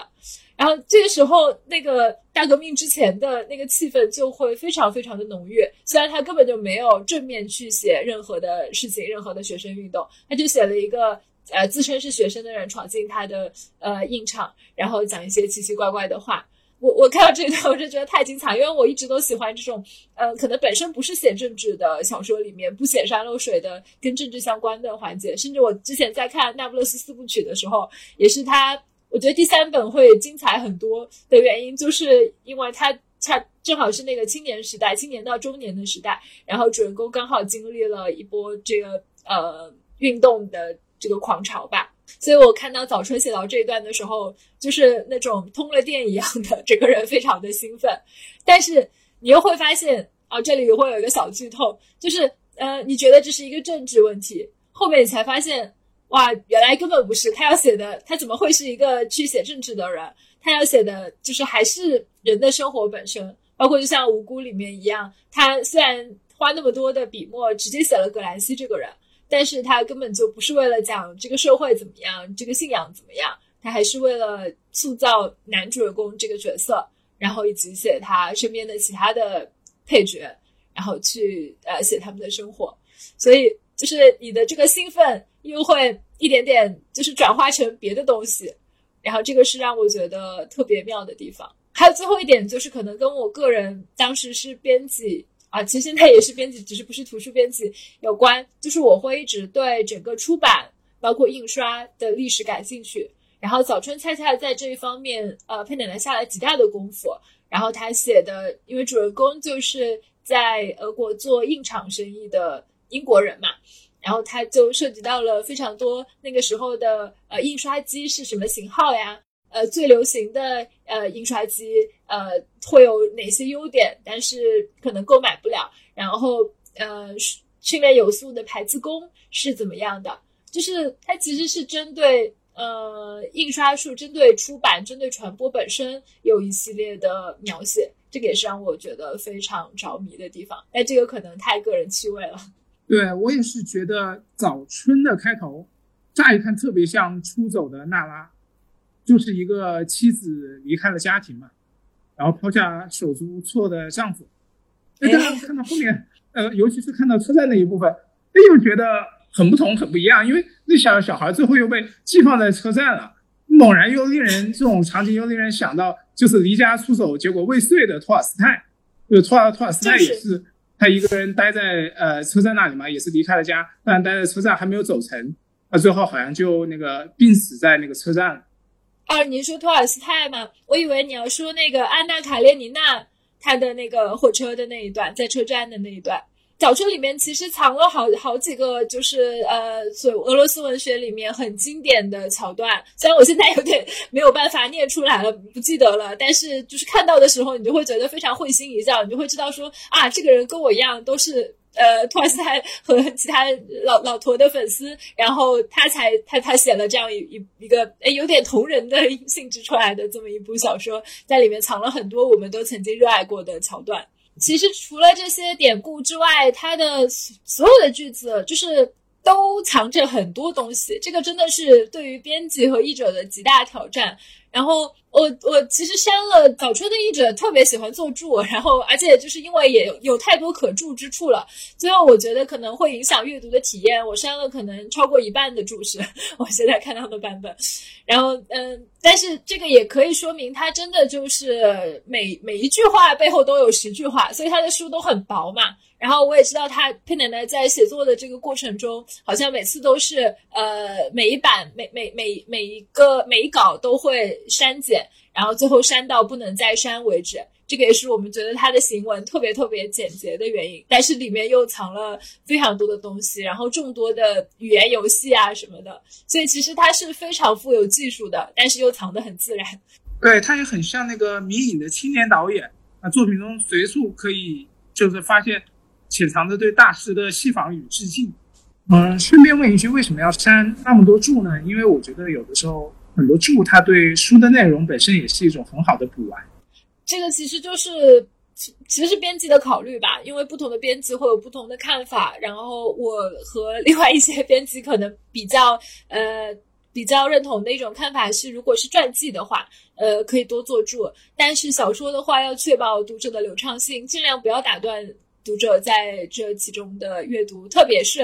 然后这个时候，那个大革命之前的那个气氛就会非常非常的浓郁。虽然他根本就没有正面去写任何的事情，任何的学生运动，他就写了一个呃自称是学生的人闯进他的呃印厂，然后讲一些奇奇怪怪的话。我我看到这一段我就觉得太精彩，因为我一直都喜欢这种呃可能本身不是写政治的小说里面不显山露水的跟政治相关的环节。甚至我之前在看《那不勒斯四部曲》的时候，也是他。我觉得第三本会精彩很多的原因，就是因为他恰正好是那个青年时代，青年到中年的时代，然后主人公刚好经历了一波这个呃运动的这个狂潮吧。所以我看到早春写到这一段的时候，就是那种通了电一样的，整个人非常的兴奋。但是你又会发现啊，这里会有一个小剧透，就是呃，你觉得这是一个政治问题，后面你才发现。哇，原来根本不是他要写的，他怎么会是一个去写政治的人？他要写的就是还是人的生活本身，包括就像《无辜》里面一样，他虽然花那么多的笔墨直接写了葛兰西这个人，但是他根本就不是为了讲这个社会怎么样，这个信仰怎么样，他还是为了塑造男主人公这个角色，然后以及写他身边的其他的配角，然后去呃写他们的生活，所以就是你的这个兴奋。又会一点点就是转化成别的东西，然后这个是让我觉得特别妙的地方。还有最后一点就是可能跟我个人当时是编辑啊，其实现在也是编辑，只是不是图书编辑有关。就是我会一直对整个出版包括印刷的历史感兴趣。然后早春恰恰在这一方面，呃，佩奶奶下了极大的功夫。然后他写的，因为主人公就是在俄国做印厂生意的英国人嘛。然后它就涉及到了非常多那个时候的呃印刷机是什么型号呀？呃，最流行的呃印刷机呃会有哪些优点？但是可能购买不了。然后呃训练有素的排字工是怎么样的？就是它其实是针对呃印刷术、针对出版、针对传播本身有一系列的描写。这个也是让我觉得非常着迷的地方。但这个可能太个人趣味了。对我也是觉得早春的开头，乍一看特别像出走的娜拉，就是一个妻子离开了家庭嘛，然后抛下手足无措的丈夫。哎，但是看到后面，呃，尤其是看到车站那一部分，哎，又觉得很不同，很不一样，因为那小小孩最后又被寄放在车站了，猛然又令人这种场景又令人想到，就是离家出走结果未遂的托尔斯泰，就托尔托尔斯泰也是。他一个人待在呃车站那里嘛，也是离开了家，但待在车站还没有走成，他最后好像就那个病死在那个车站。哦，您说托尔斯泰吗？我以为你要说那个安娜卡列尼娜她的那个火车的那一段，在车站的那一段。小说里面其实藏了好好几个，就是呃，所俄罗斯文学里面很经典的桥段。虽然我现在有点没有办法念出来了，不记得了，但是就是看到的时候，你就会觉得非常会心一笑，你就会知道说啊，这个人跟我一样都是呃托尔斯泰和其他老老陀的粉丝，然后他才他他写了这样一一一个诶有点同人的 性质出来的这么一部小说，在里面藏了很多我们都曾经热爱过的桥段。其实除了这些典故之外，它的所有的句子就是都藏着很多东西。这个真的是对于编辑和译者的极大挑战。然后我我其实删了早春的译者特别喜欢做注，然后而且就是因为也有太多可注之处了，最后我觉得可能会影响阅读的体验，我删了可能超过一半的注释。我现在看到的版本，然后嗯，但是这个也可以说明他真的就是每每一句话背后都有十句话，所以他的书都很薄嘛。然后我也知道他佩奶奶在写作的这个过程中，好像每次都是呃每一版每每每每一个每一稿都会删减，然后最后删到不能再删为止。这个也是我们觉得他的行文特别特别简洁的原因。但是里面又藏了非常多的东西，然后众多的语言游戏啊什么的，所以其实他是非常富有技术的，但是又藏得很自然。对他也很像那个迷影的青年导演啊，作品中随处可以就是发现潜藏着对大师的戏仿与致敬。嗯，顺便问一句，为什么要删那么多注呢？因为我觉得有的时候很多注它对书的内容本身也是一种很好的补完。这个其实就是其其实是编辑的考虑吧，因为不同的编辑会有不同的看法。然后我和 另外一些编辑可能比较呃比较认同的一种看法是，如果是传记的话，呃可以多做注，但是小说的话要确保读者的流畅性，尽量不要打断读者在这其中的阅读，特别是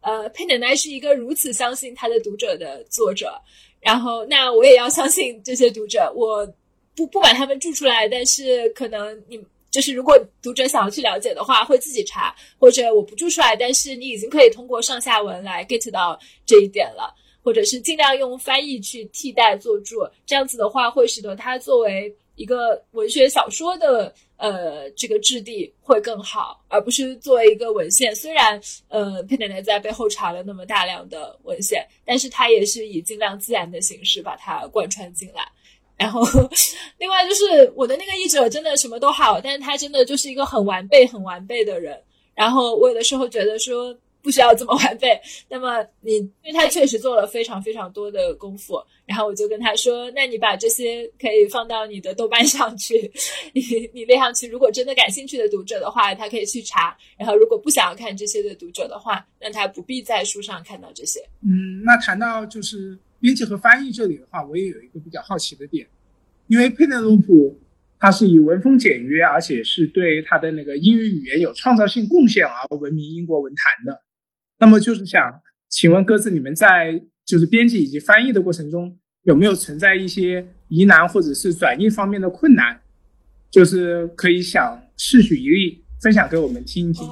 呃佩奶奶是一个如此相信他的读者的作者，然后那我也要相信这些读者，我。不不把他们注出来，但是可能你就是如果读者想要去了解的话，会自己查，或者我不注出来，但是你已经可以通过上下文来 get 到这一点了，或者是尽量用翻译去替代做注，这样子的话会使得它作为一个文学小说的呃这个质地会更好，而不是作为一个文献。虽然呃佩奶奶在背后查了那么大量的文献，但是她也是以尽量自然的形式把它贯穿进来。然后，另外就是我的那个译者真的什么都好，但是他真的就是一个很完备、很完备的人。然后我有的时候觉得说不需要这么完备。那么你，因为他确实做了非常非常多的功夫。然后我就跟他说：“那你把这些可以放到你的豆瓣上去，你你列上去。如果真的感兴趣的读者的话，他可以去查。然后如果不想要看这些的读者的话，那他不必在书上看到这些。”嗯，那谈到就是。编辑和翻译这里的话，我也有一个比较好奇的点，因为佩内罗普他是以文风简约，而且是对他的那个英语语言有创造性贡献而闻名英国文坛的。那么就是想请问各自，你们在就是编辑以及翻译的过程中，有没有存在一些疑难或者是转译方面的困难？就是可以想试举一例分享给我们听一听。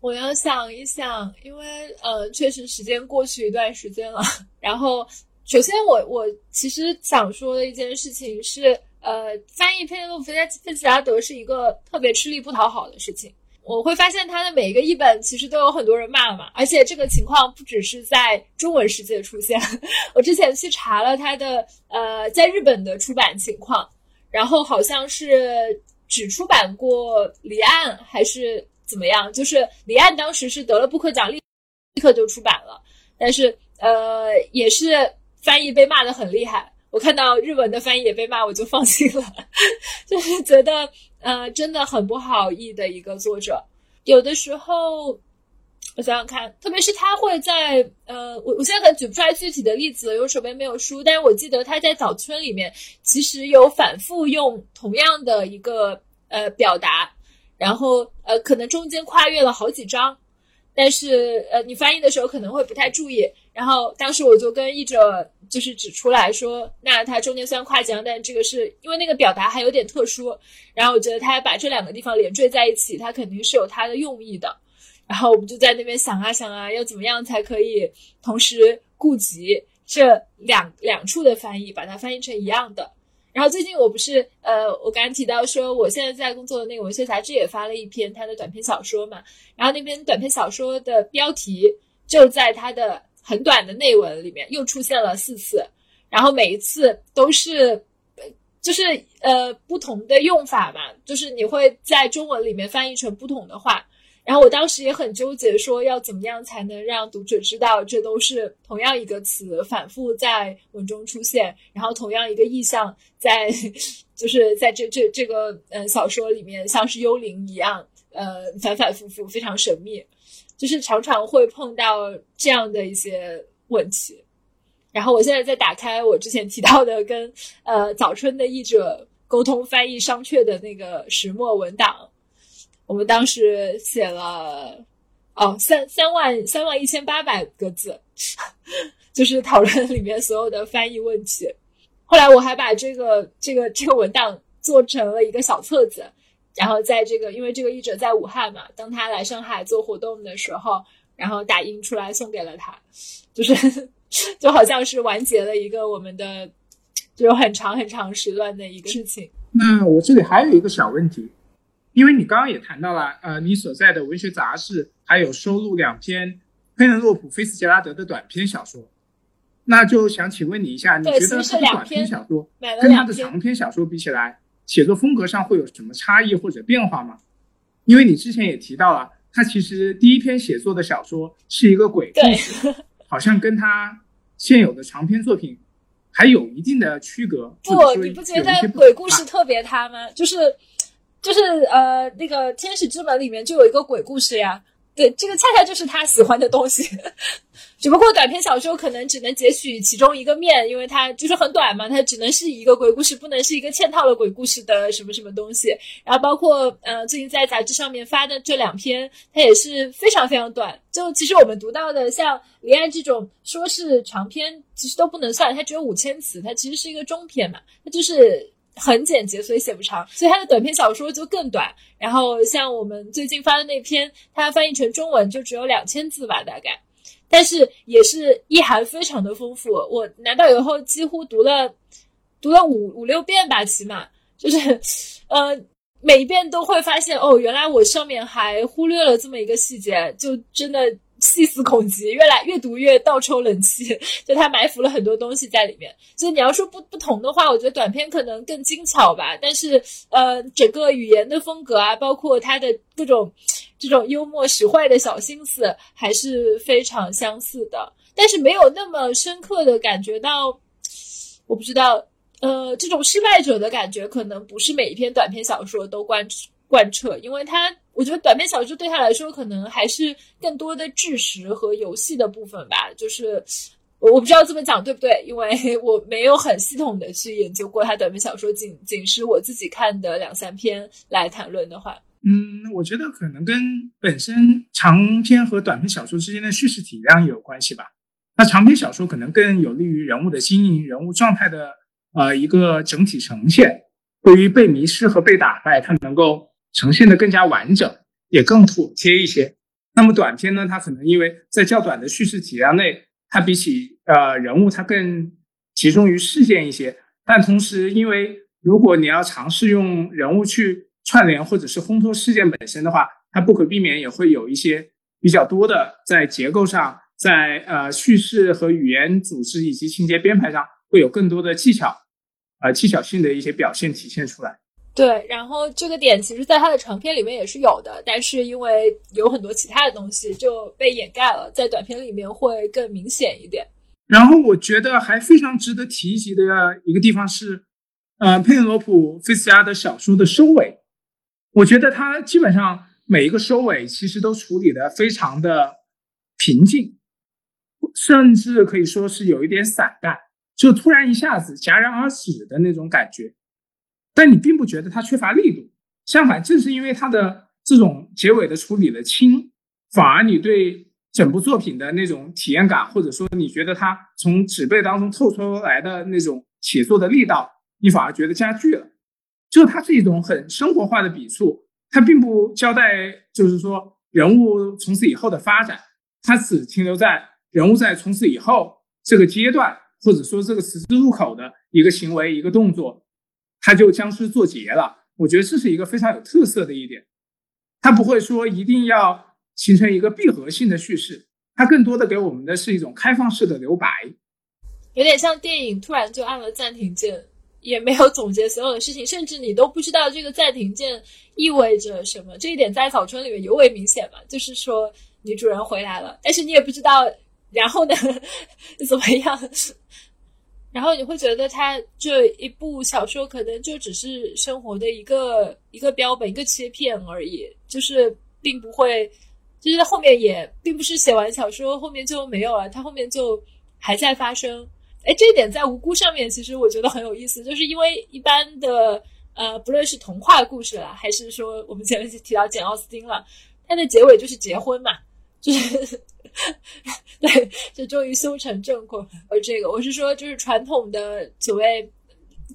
我要想一想，因为呃，确实时间过去一段时间了。然后，首先我我其实想说的一件事情是，呃，翻译佩内洛菲在费茨拉德是一个特别吃力不讨好的事情。我会发现他的每一个译本其实都有很多人骂嘛，而且这个情况不只是在中文世界出现。我之前去查了他的呃，在日本的出版情况，然后好像是只出版过离岸还是。怎么样？就是离岸当时是得了布克奖，立立刻就出版了，但是呃，也是翻译被骂的很厉害。我看到日文的翻译也被骂，我就放心了，就是觉得呃，真的很不好译的一个作者。有的时候，我想想看，特别是他会在呃，我我现在可能举不出来具体的例子，因为手边没有书，但是我记得他在早春里面其实有反复用同样的一个呃表达。然后，呃，可能中间跨越了好几章，但是，呃，你翻译的时候可能会不太注意。然后，当时我就跟译者就是指出来说，那他中间虽然跨章，但这个是因为那个表达还有点特殊。然后，我觉得他把这两个地方连缀在一起，他肯定是有他的用意的。然后，我们就在那边想啊想啊，要怎么样才可以同时顾及这两两处的翻译，把它翻译成一样的。然后最近我不是呃，我刚刚提到说，我现在在工作的那个文学杂志也发了一篇他的短篇小说嘛。然后那篇短篇小说的标题就在他的很短的内文里面又出现了四次，然后每一次都是，就是呃不同的用法嘛，就是你会在中文里面翻译成不同的话。然后我当时也很纠结，说要怎么样才能让读者知道这都是同样一个词反复在文中出现，然后同样一个意象在，就是在这这这个呃小说里面像是幽灵一样，呃反反复复非常神秘，就是常常会碰到这样的一些问题。然后我现在在打开我之前提到的跟呃早春的译者沟通翻译商榷的那个石墨文档。我们当时写了，哦，三三万三万一千八百个字，就是讨论里面所有的翻译问题。后来我还把这个这个这个文档做成了一个小册子，然后在这个因为这个译者在武汉嘛，当他来上海做活动的时候，然后打印出来送给了他，就是 就好像是完结了一个我们的就是很长很长时段的一个事情。那我这里还有一个小问题，因为你刚刚也谈到了，呃，你所在的文学杂志还有收录两篇佩内洛普·菲斯杰拉德的短篇小说，那就想请问你一下，你觉得他的短篇小说跟他的长篇小说比起来，写作风格上会有什么差异或者变化吗？因为你之前也提到了，他其实第一篇写作的小说是一个鬼故事，好像跟他现有的长篇作品。还有一定的区隔。不，你不觉得鬼故事特别他吗？就是，就是呃，那个《天使之门》里面就有一个鬼故事呀。对，这个恰恰就是他喜欢的东西。只不过短篇小说可能只能截取其中一个面，因为它就是很短嘛，它只能是一个鬼故事，不能是一个嵌套了鬼故事的什么什么东西。然后包括呃，最近在杂志上面发的这两篇，它也是非常非常短。就其实我们读到的像《离岸》这种说是长篇，其实都不能算，它只有五千词，它其实是一个中篇嘛，它就是很简洁，所以写不长。所以他的短篇小说就更短。然后像我们最近发的那篇，它翻译成中文就只有两千字吧，大概。但是也是意涵非常的丰富，我拿到以后几乎读了，读了五五六遍吧，起码就是，呃，每一遍都会发现哦，原来我上面还忽略了这么一个细节，就真的。细思恐极，越来越读越倒抽冷气，就它埋伏了很多东西在里面。所以你要说不不同的话，我觉得短篇可能更精巧吧。但是呃，整个语言的风格啊，包括它的各种这种幽默使坏的小心思，还是非常相似的。但是没有那么深刻的感觉到，我不知道，呃，这种失败者的感觉，可能不是每一篇短篇小说都贯贯彻，因为他。我觉得短篇小说对他来说，可能还是更多的知识和游戏的部分吧。就是我不知道这么讲对不对，因为 我没有很系统的去研究过他短篇小说，仅仅是我自己看的两三篇来谈论的话。嗯，我觉得可能跟本身长篇和短篇小说之间的叙事体量有关系吧。那长篇小说可能更有利于人物的经营、人物状态的呃一个整体呈现。对于被迷失和被打败，它能够。呈现的更加完整，也更妥帖一些。那么短篇呢？它可能因为在较短的叙事体量内，它比起呃人物，它更集中于事件一些。但同时，因为如果你要尝试用人物去串联或者是烘托事件本身的话，它不可避免也会有一些比较多的在结构上，在呃叙事和语言组织以及情节编排上会有更多的技巧，呃技巧性的一些表现体现出来。对，然后这个点其实，在他的长篇里面也是有的，但是因为有很多其他的东西就被掩盖了，在短篇里面会更明显一点。然后我觉得还非常值得提及的一个地方是，呃，佩罗普·菲斯加的小说的收尾，我觉得他基本上每一个收尾其实都处理的非常的平静，甚至可以说是有一点散淡，就突然一下子戛然而止的那种感觉。但你并不觉得它缺乏力度，相反，正是因为它的这种结尾的处理的轻，反而你对整部作品的那种体验感，或者说你觉得它从纸背当中透出来的那种写作的力道，你反而觉得加剧了。就它是一种很生活化的笔触，它并不交代，就是说人物从此以后的发展，它只停留在人物在从此以后这个阶段，或者说这个十字路口的一个行为、一个动作。他就将之做结了，我觉得这是一个非常有特色的一点。他不会说一定要形成一个闭合性的叙事，它更多的给我们的是一种开放式的留白，有点像电影突然就按了暂停键，也没有总结所有的事情，甚至你都不知道这个暂停键意味着什么。这一点在《早春》里面尤为明显嘛，就是说女主人回来了，但是你也不知道然后呢 怎么样。然后你会觉得他这一部小说可能就只是生活的一个一个标本、一个切片而已，就是并不会，就是后面也并不是写完小说后面就没有了，它后面就还在发生。哎，这一点在无辜上面其实我觉得很有意思，就是因为一般的呃，不论是童话故事了，还是说我们前面提到简奥斯汀了，它的结尾就是结婚嘛，就是。对，就终于修成正果。而这个，我是说，就是传统的所谓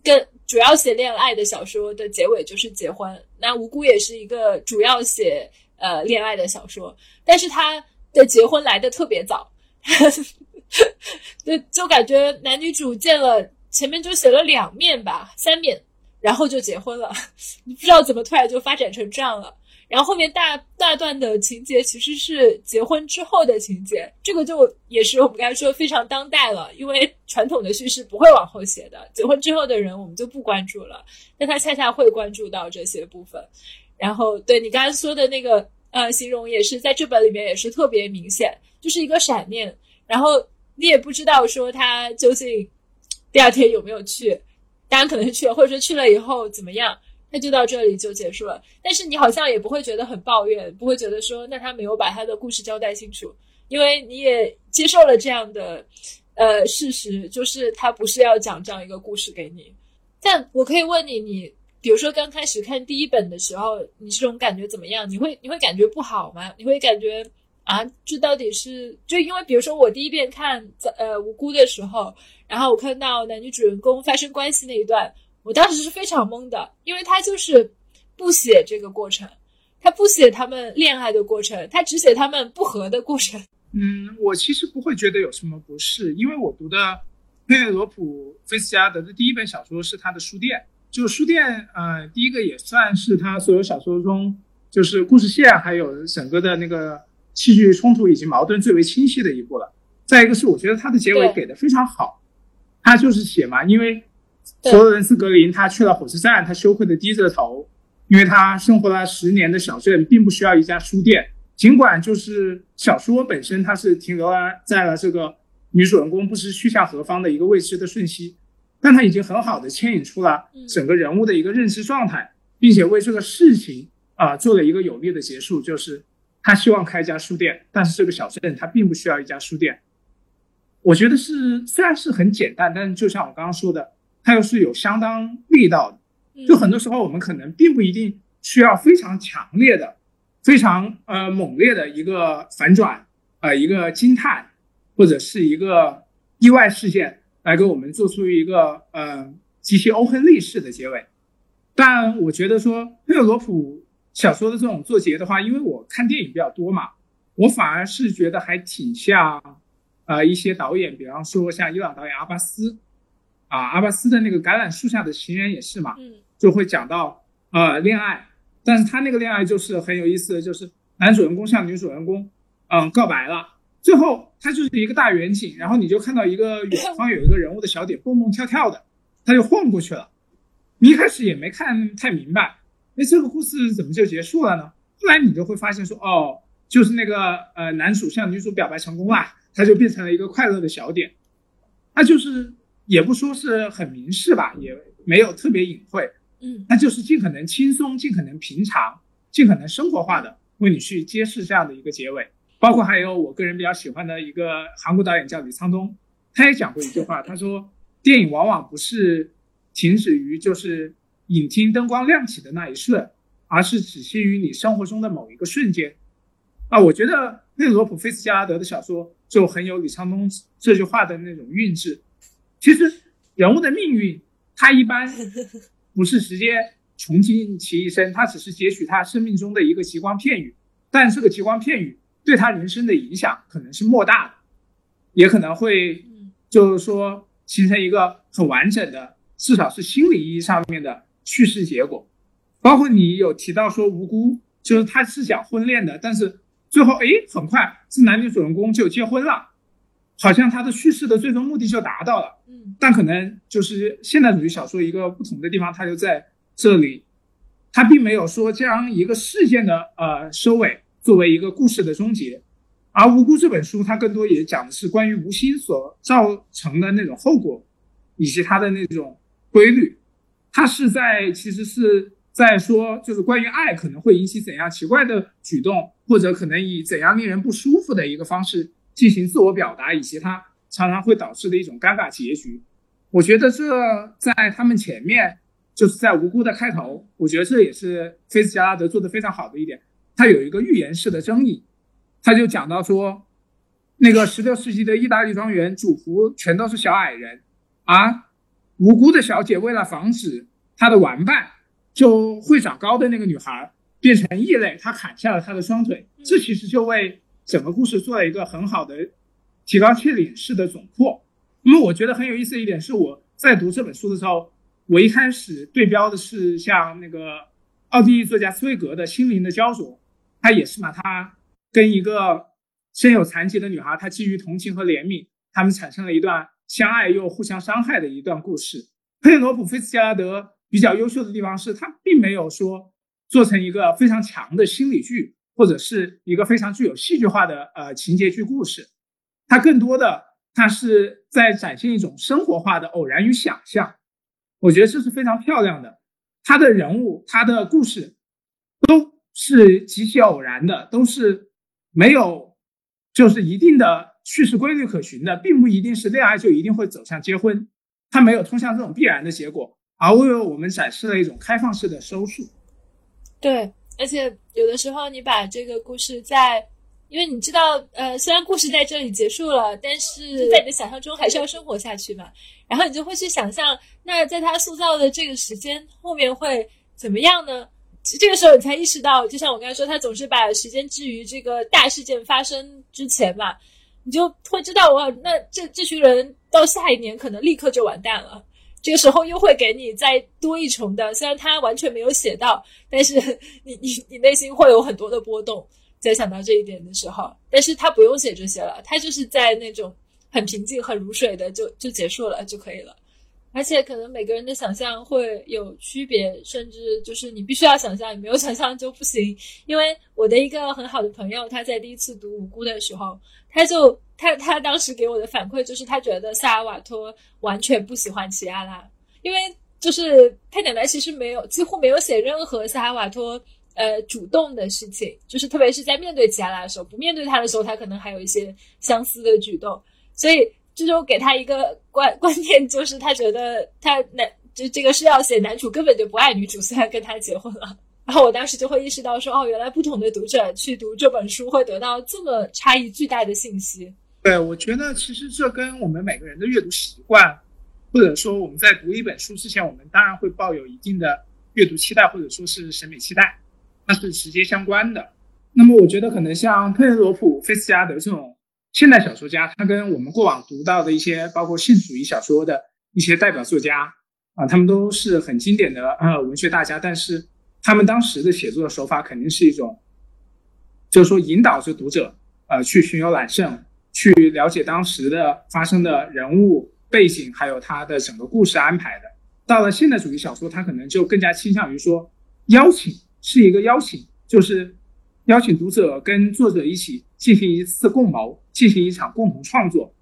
跟主要写恋爱的小说的结尾就是结婚。那无辜也是一个主要写呃恋爱的小说，但是他的结婚来的特别早，就就感觉男女主见了前面就写了两面吧，三面，然后就结婚了，不知道怎么突然就发展成这样了。然后后面大大段的情节其实是结婚之后的情节，这个就也是我们刚才说非常当代了，因为传统的叙事不会往后写的，结婚之后的人我们就不关注了，但他恰恰会关注到这些部分。然后对你刚才说的那个呃形容也是在这本里面也是特别明显，就是一个闪念，然后你也不知道说他究竟第二天有没有去，当然可能是去了，或者说去了以后怎么样。那就到这里就结束了，但是你好像也不会觉得很抱怨，不会觉得说那他没有把他的故事交代清楚，因为你也接受了这样的，呃事实，就是他不是要讲这样一个故事给你。但我可以问你，你比如说刚开始看第一本的时候，你这种感觉怎么样？你会你会感觉不好吗？你会感觉啊，这到底是就因为比如说我第一遍看呃无辜的时候，然后我看到男女主人公发生关系那一段。我当时是非常懵的，因为他就是不写这个过程，他不写他们恋爱的过程，他只写他们不和的过程。嗯，我其实不会觉得有什么不适，因为我读的佩内罗普·菲斯加德的第一本小说是他的《书店》，就书店》呃，第一个也算是他所有小说中就是故事线还有整个的那个戏剧冲突以及矛盾最为清晰的一部了。再一个是，我觉得他的结尾给的非常好，他就是写嘛，因为。佛罗伦斯格林，他去了火车站，他羞愧的低着头，因为他生活了十年的小镇并不需要一家书店。尽管就是小说本身，它是停留在了这个女主人公不知去向何方的一个未知的瞬息，但它已经很好的牵引出了整个人物的一个认知状态，并且为这个事情啊做了一个有力的结束，就是他希望开一家书店，但是这个小镇它并不需要一家书店。我觉得是虽然是很简单，但是就像我刚刚说的。它又是有相当力道的，就很多时候我们可能并不一定需要非常强烈的、非常呃猛烈的一个反转，呃一个惊叹，或者是一个意外事件来给我们做出一个呃极其欧亨利式的结尾。但我觉得说佩尔罗普小说的这种作结的话，因为我看电影比较多嘛，我反而是觉得还挺像呃一些导演，比方说像伊朗导演阿巴斯。啊，阿巴斯的那个橄榄树下的情人也是嘛，嗯，就会讲到呃恋爱，但是他那个恋爱就是很有意思的，就是男主人公向女主人公嗯告白了，最后他就是一个大远景，然后你就看到一个远方有一个人物的小点蹦蹦跳跳的，他就晃过去了，你一开始也没看太明白，哎，这个故事怎么就结束了呢？后来你就会发现说，哦，就是那个呃男主向女主表白成功了，他就变成了一个快乐的小点，他就是。也不说是很明示吧，也没有特别隐晦，嗯，那就是尽可能轻松、尽可能平常、尽可能生活化的为你去揭示这样的一个结尾。包括还有我个人比较喜欢的一个韩国导演叫李沧东，他也讲过一句话，他说电影往往不是停止于就是影厅灯光亮起的那一瞬，而是止息于你生活中的某一个瞬间。啊，我觉得内罗普菲斯加拉德的小说就很有李沧东这句话的那种韵致。其实人物的命运，他一般 不是直接穷尽其一生，他只是截取他生命中的一个极光片语。但这个极光片语对他人生的影响可能是莫大的，也可能会就是说形成一个很完整的，至少是心理意义上面的叙事结果。包括你有提到说无辜，就是他是讲婚恋的，但是最后哎，很快这男女主人公就结婚了。好像他的叙事的最终目的就达到了，但可能就是现代主义小说一个不同的地方，它就在这里，它并没有说将一个事件的呃收尾作为一个故事的终结，而《无辜》这本书它更多也讲的是关于无心所造成的那种后果，以及它的那种规律，它是在其实是在说就是关于爱可能会引起怎样奇怪的举动，或者可能以怎样令人不舒服的一个方式。进行自我表达，以及它常常会导致的一种尴尬结局，我觉得这在他们前面，就是在无辜的开头，我觉得这也是菲斯加拉德做的非常好的一点。他有一个预言式的争议，他就讲到说，那个十六世纪的意大利庄园主仆全都是小矮人，啊无辜的小姐为了防止她的玩伴就会长高的那个女孩变成异类，她砍下了她的双腿，这其实就为。整个故事做了一个很好的提高切领式的总括。那么我觉得很有意思的一点是，我在读这本书的时候，我一开始对标的是像那个奥地利作家茨威格的《心灵的焦灼》，他也是嘛，他跟一个身有残疾的女孩，他基于同情和怜悯，他们产生了一段相爱又互相伤害的一段故事。佩内罗普·菲茨杰拉德比较优秀的地方是他并没有说做成一个非常强的心理剧，或者是一个非常具有戏剧化的呃情节剧故事，他更多的他是在展现一种生活化的偶然与想象。我觉得这是非常漂亮的，他的人物、他的故事都是极其偶然的，都是没有就是一定的叙事规律可循的，并不一定是恋爱就一定会走向结婚，他没有通向这种必然的结果，而为我们展示了一种开放式的收束。对，而且有的时候你把这个故事在。因为你知道，呃，虽然故事在这里结束了，但是在你的想象中还是要生活下去嘛。然后你就会去想象，那在他塑造的这个时间后面会怎么样呢？这个时候你才意识到，就像我刚才说，他总是把时间置于这个大事件发生之前嘛，你就会知道，哇，那这这群人到下一年可能立刻就完蛋了。这个时候又会给你再多一重的，虽然他完全没有写到，但是 你你你内心会有很多的波动。在想到这一点的时候，但是他不用写这些了，他就是在那种很平静、很如水的就就结束了就可以了。而且可能每个人的想象会有区别，甚至就是你必须要想象，你没有想象就不行。因为我的一个很好的朋友，他在第一次读《无辜》的时候，他就他他当时给我的反馈就是，他觉得萨尔瓦托完全不喜欢齐亚拉，因为就是他奶奶其实没有几乎没有写任何萨尔瓦托。呃，主动的事情，就是特别是在面对齐亚拉的时候，不面对他的时候，他可能还有一些相似的举动。所以，这就给他一个观 观念，就是他觉得他男就这个是要写男主根本就不爱女主，虽然跟他结婚了。然后我当时就会意识到说，哦，原来不同的读者去读这本书会得到这么差异巨大的信息。对，我觉得其实这跟我们每个人的阅读习惯，或者说我们在读一本书之前，我们当然会抱有一定的阅读期待，或者说是审美期待。它是直接相关的。那么，我觉得可能像佩内罗普·菲斯加德这种现代小说家，他跟我们过往读到的一些包括现实主义小说的一些代表作家啊，他们都是很经典的呃文学大家。但是，他们当时的写作的手法肯定是一种，就是说引导着读者呃去巡游揽胜，去了解当时的发生的人物背景，还有他的整个故事安排的。到了现代主义小说，他可能就更加倾向于说邀请。是一个邀请，就是邀请读者跟作者一起进行一次共谋，进行一场共同创作。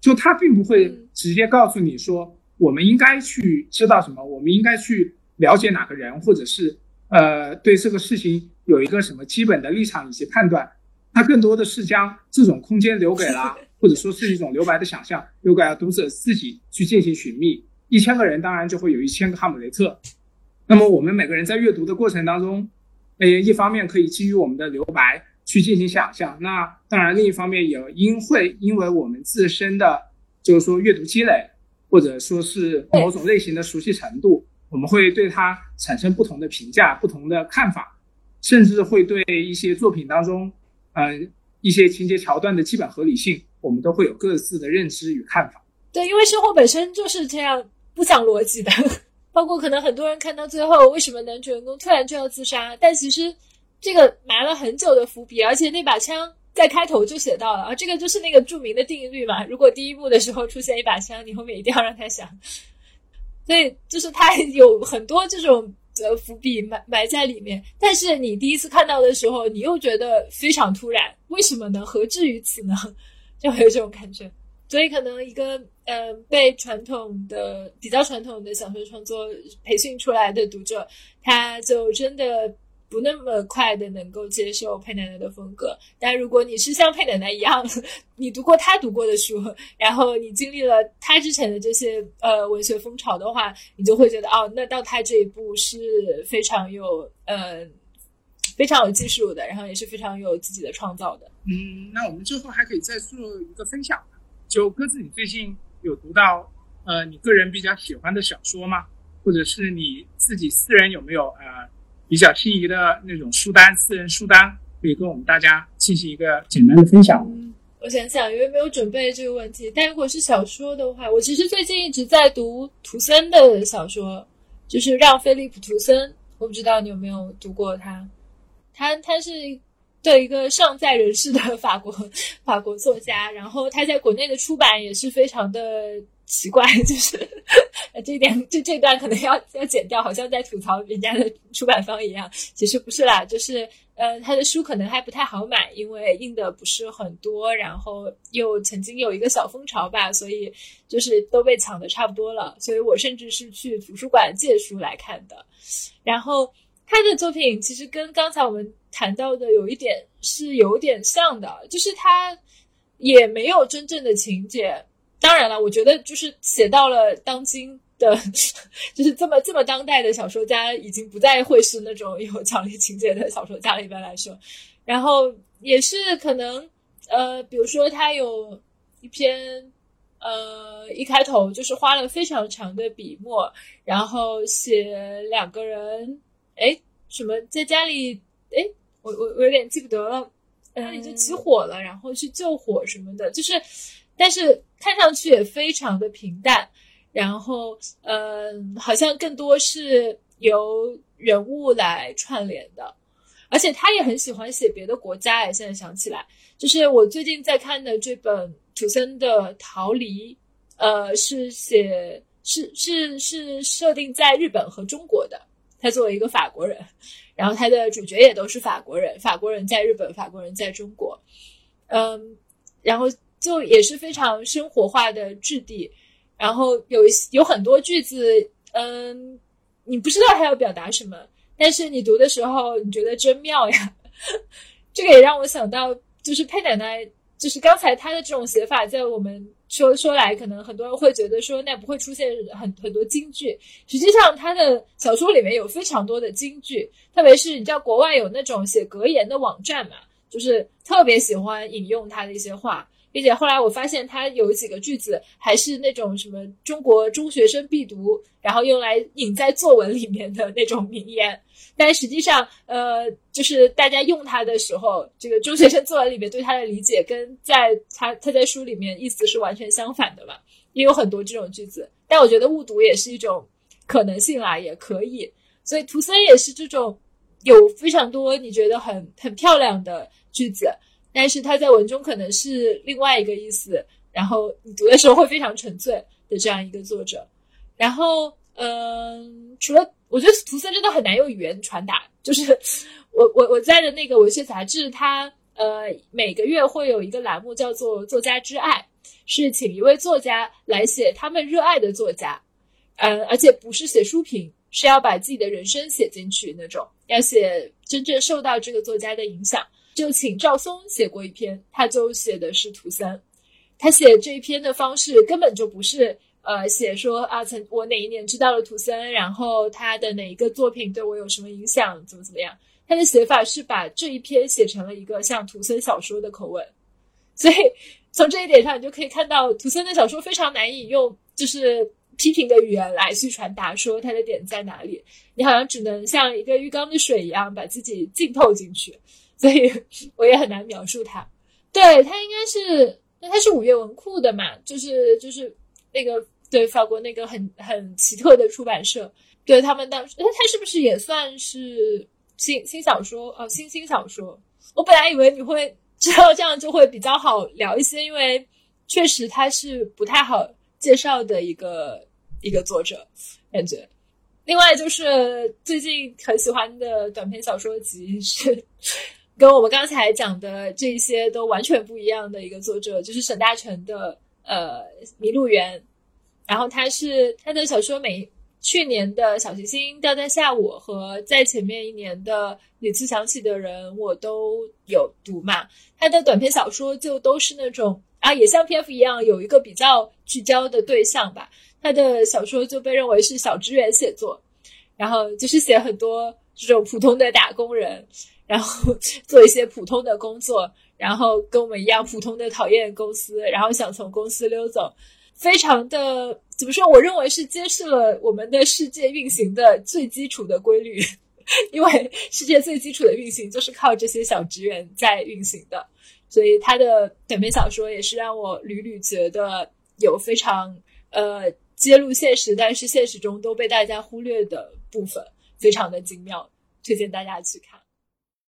就他并不会直接告诉你说，我们应该去知道什么，我们应该去了解哪个人，或者是呃对这个事情有一个什么基本的立场以及判断。他更多的是将这种空间留给了，或者说是一种留白的想象，留给了读者自己去进行寻觅。一千个人当然就会有一千个哈姆雷特。那么我们每个人在阅读的过程当中，呃，一方面可以基于我们的留白去进行想象，那当然另一方面也因会因为我们自身的就是说阅读积累，或者说是某种类型的熟悉程度，我们会对它产生不同的评价、不同的看法，甚至会对一些作品当中，嗯，一些情节桥段的基本合理性，我们都会有各自的认知与看法。对，因为生活本身就是这样不讲逻辑的。包括可能很多人看到最后，为什么男主人公突然就要自杀？但其实这个埋了很久的伏笔，而且那把枪在开头就写到了啊，这个就是那个著名的定律嘛。如果第一幕的时候出现一把枪，你后面一定要让他想。所以就是他有很多这种呃伏笔埋埋在里面。但是你第一次看到的时候，你又觉得非常突然，为什么呢？何至于此呢？就会有这种感觉。所以可能一个呃被传统的比较传统的小说创作培训出来的读者，他就真的不那么快的能够接受佩奶奶的风格。但如果你是像佩奶奶一样，你读过他读过的书，然后你经历了他之前的这些呃文学风潮的话，你就会觉得哦，那到他这一步是非常有呃非常有技术的，然后也是非常有自己的创造的。嗯，那我们最后还可以再做一个分享。就鸽子，你最近有读到呃你个人比较喜欢的小说吗？或者是你自己私人有没有呃比较心仪的那种书单，私人书单，可以跟我们大家进行一个简单的分享。我想想，因为没有准备这个问题。但如果是小说的话，我其实最近一直在读图森的小说，就是让·菲利普·图森。我不知道你有没有读过他？他他是对一个尚在人世的法国 法国作家，然后他在国内的出版也是非常的。奇怪，就是这点，这这段可能要要剪掉，好像在吐槽人家的出版方一样。其实不是啦，就是呃，他的书可能还不太好买，因为印的不是很多，然后又曾经有一个小风潮吧，所以就是都被抢的差不多了。所以我甚至是去图书馆借书来看的。然后他的作品其实跟刚才我们谈到的有一点是有点像的，就是他也没有真正的情节。当然了，我觉得就是写到了当今的，就是这么这么当代的小说家，已经不再会是那种有强烈情节的小说家了。一般来说，然后也是可能，呃，比如说他有一篇，呃，一开头就是花了非常长的笔墨，然后写两个人，哎，什么在家里，哎，我我我有点记不得了，家里就起火了，然后去救火什么的，就是。但是看上去也非常的平淡，然后嗯，好像更多是由人物来串联的，而且他也很喜欢写别的国家。哎，现在想起来，就是我最近在看的这本土森的《逃离》，呃，是写是是是设定在日本和中国的。他作为一个法国人，然后他的主角也都是法国人，法国人在日本，法国人在中国，嗯，然后。就也是非常生活化的质地，然后有一有很多句子，嗯，你不知道他要表达什么，但是你读的时候你觉得真妙呀。这个也让我想到，就是佩奶奶，就是刚才他的这种写法，在我们说说来，可能很多人会觉得说那不会出现很很多京剧，实际上他的小说里面有非常多的京剧，特别是你知道国外有那种写格言的网站嘛，就是特别喜欢引用他的一些话。并且后来我发现，他有几个句子还是那种什么中国中学生必读，然后用来引在作文里面的那种名言。但实际上，呃，就是大家用它的时候，这个中学生作文里面对他的理解，跟在他他在书里面意思是完全相反的嘛。也有很多这种句子，但我觉得误读也是一种可能性啦，也可以。所以图森也是这种有非常多你觉得很很漂亮的句子。但是他在文中可能是另外一个意思，然后你读的时候会非常沉醉的这样一个作者。然后，嗯，除了我觉得图森真的很难用语言传达，就是 我我我在的那个文学杂志，它呃每个月会有一个栏目叫做“作家之爱”，是请一位作家来写他们热爱的作家，嗯，而且不是写书评，是要把自己的人生写进去那种，要写真正受到这个作家的影响。就请赵松写过一篇，他就写的是图森，他写这一篇的方式根本就不是呃写说啊，曾我哪一年知道了图森，然后他的哪一个作品对我有什么影响，怎么怎么样？他的写法是把这一篇写成了一个像图森小说的口吻，所以从这一点上，你就可以看到图森的小说非常难以用就是批评的语言来去传达，说他的点在哪里，你好像只能像一个浴缸的水一样，把自己浸透进去。所以 我也很难描述他，对他应该是，那他是五月文库的嘛，就是就是那个对法国那个很很奇特的出版社，对他们当时，他他是不是也算是新新小说哦，新新小说？我本来以为你会知道这样就会比较好聊一些，因为确实他是不太好介绍的一个一个作者，感觉。另外就是最近很喜欢的短篇小说集是。跟我们刚才讲的这些都完全不一样的一个作者，就是沈大成的呃《迷路园》，然后他是他的小说，每去年的《小行星掉在下午》和在前面一年的《屡次想起的人》，我都有读嘛。他的短篇小说就都是那种啊，也像篇幅一样有一个比较聚焦的对象吧。他的小说就被认为是小职员写作，然后就是写很多这种普通的打工人。然后 做一些普通的工作，然后跟我们一样普通的讨厌公司，然后想从公司溜走，非常的怎么说？我认为是揭示了我们的世界运行的最基础的规律，因为世界最基础的运行就是靠这些小职员在运行的。所以他的短篇小说也是让我屡屡觉得有非常呃揭露现实，但是现实中都被大家忽略的部分，非常的精妙，推荐大家去看。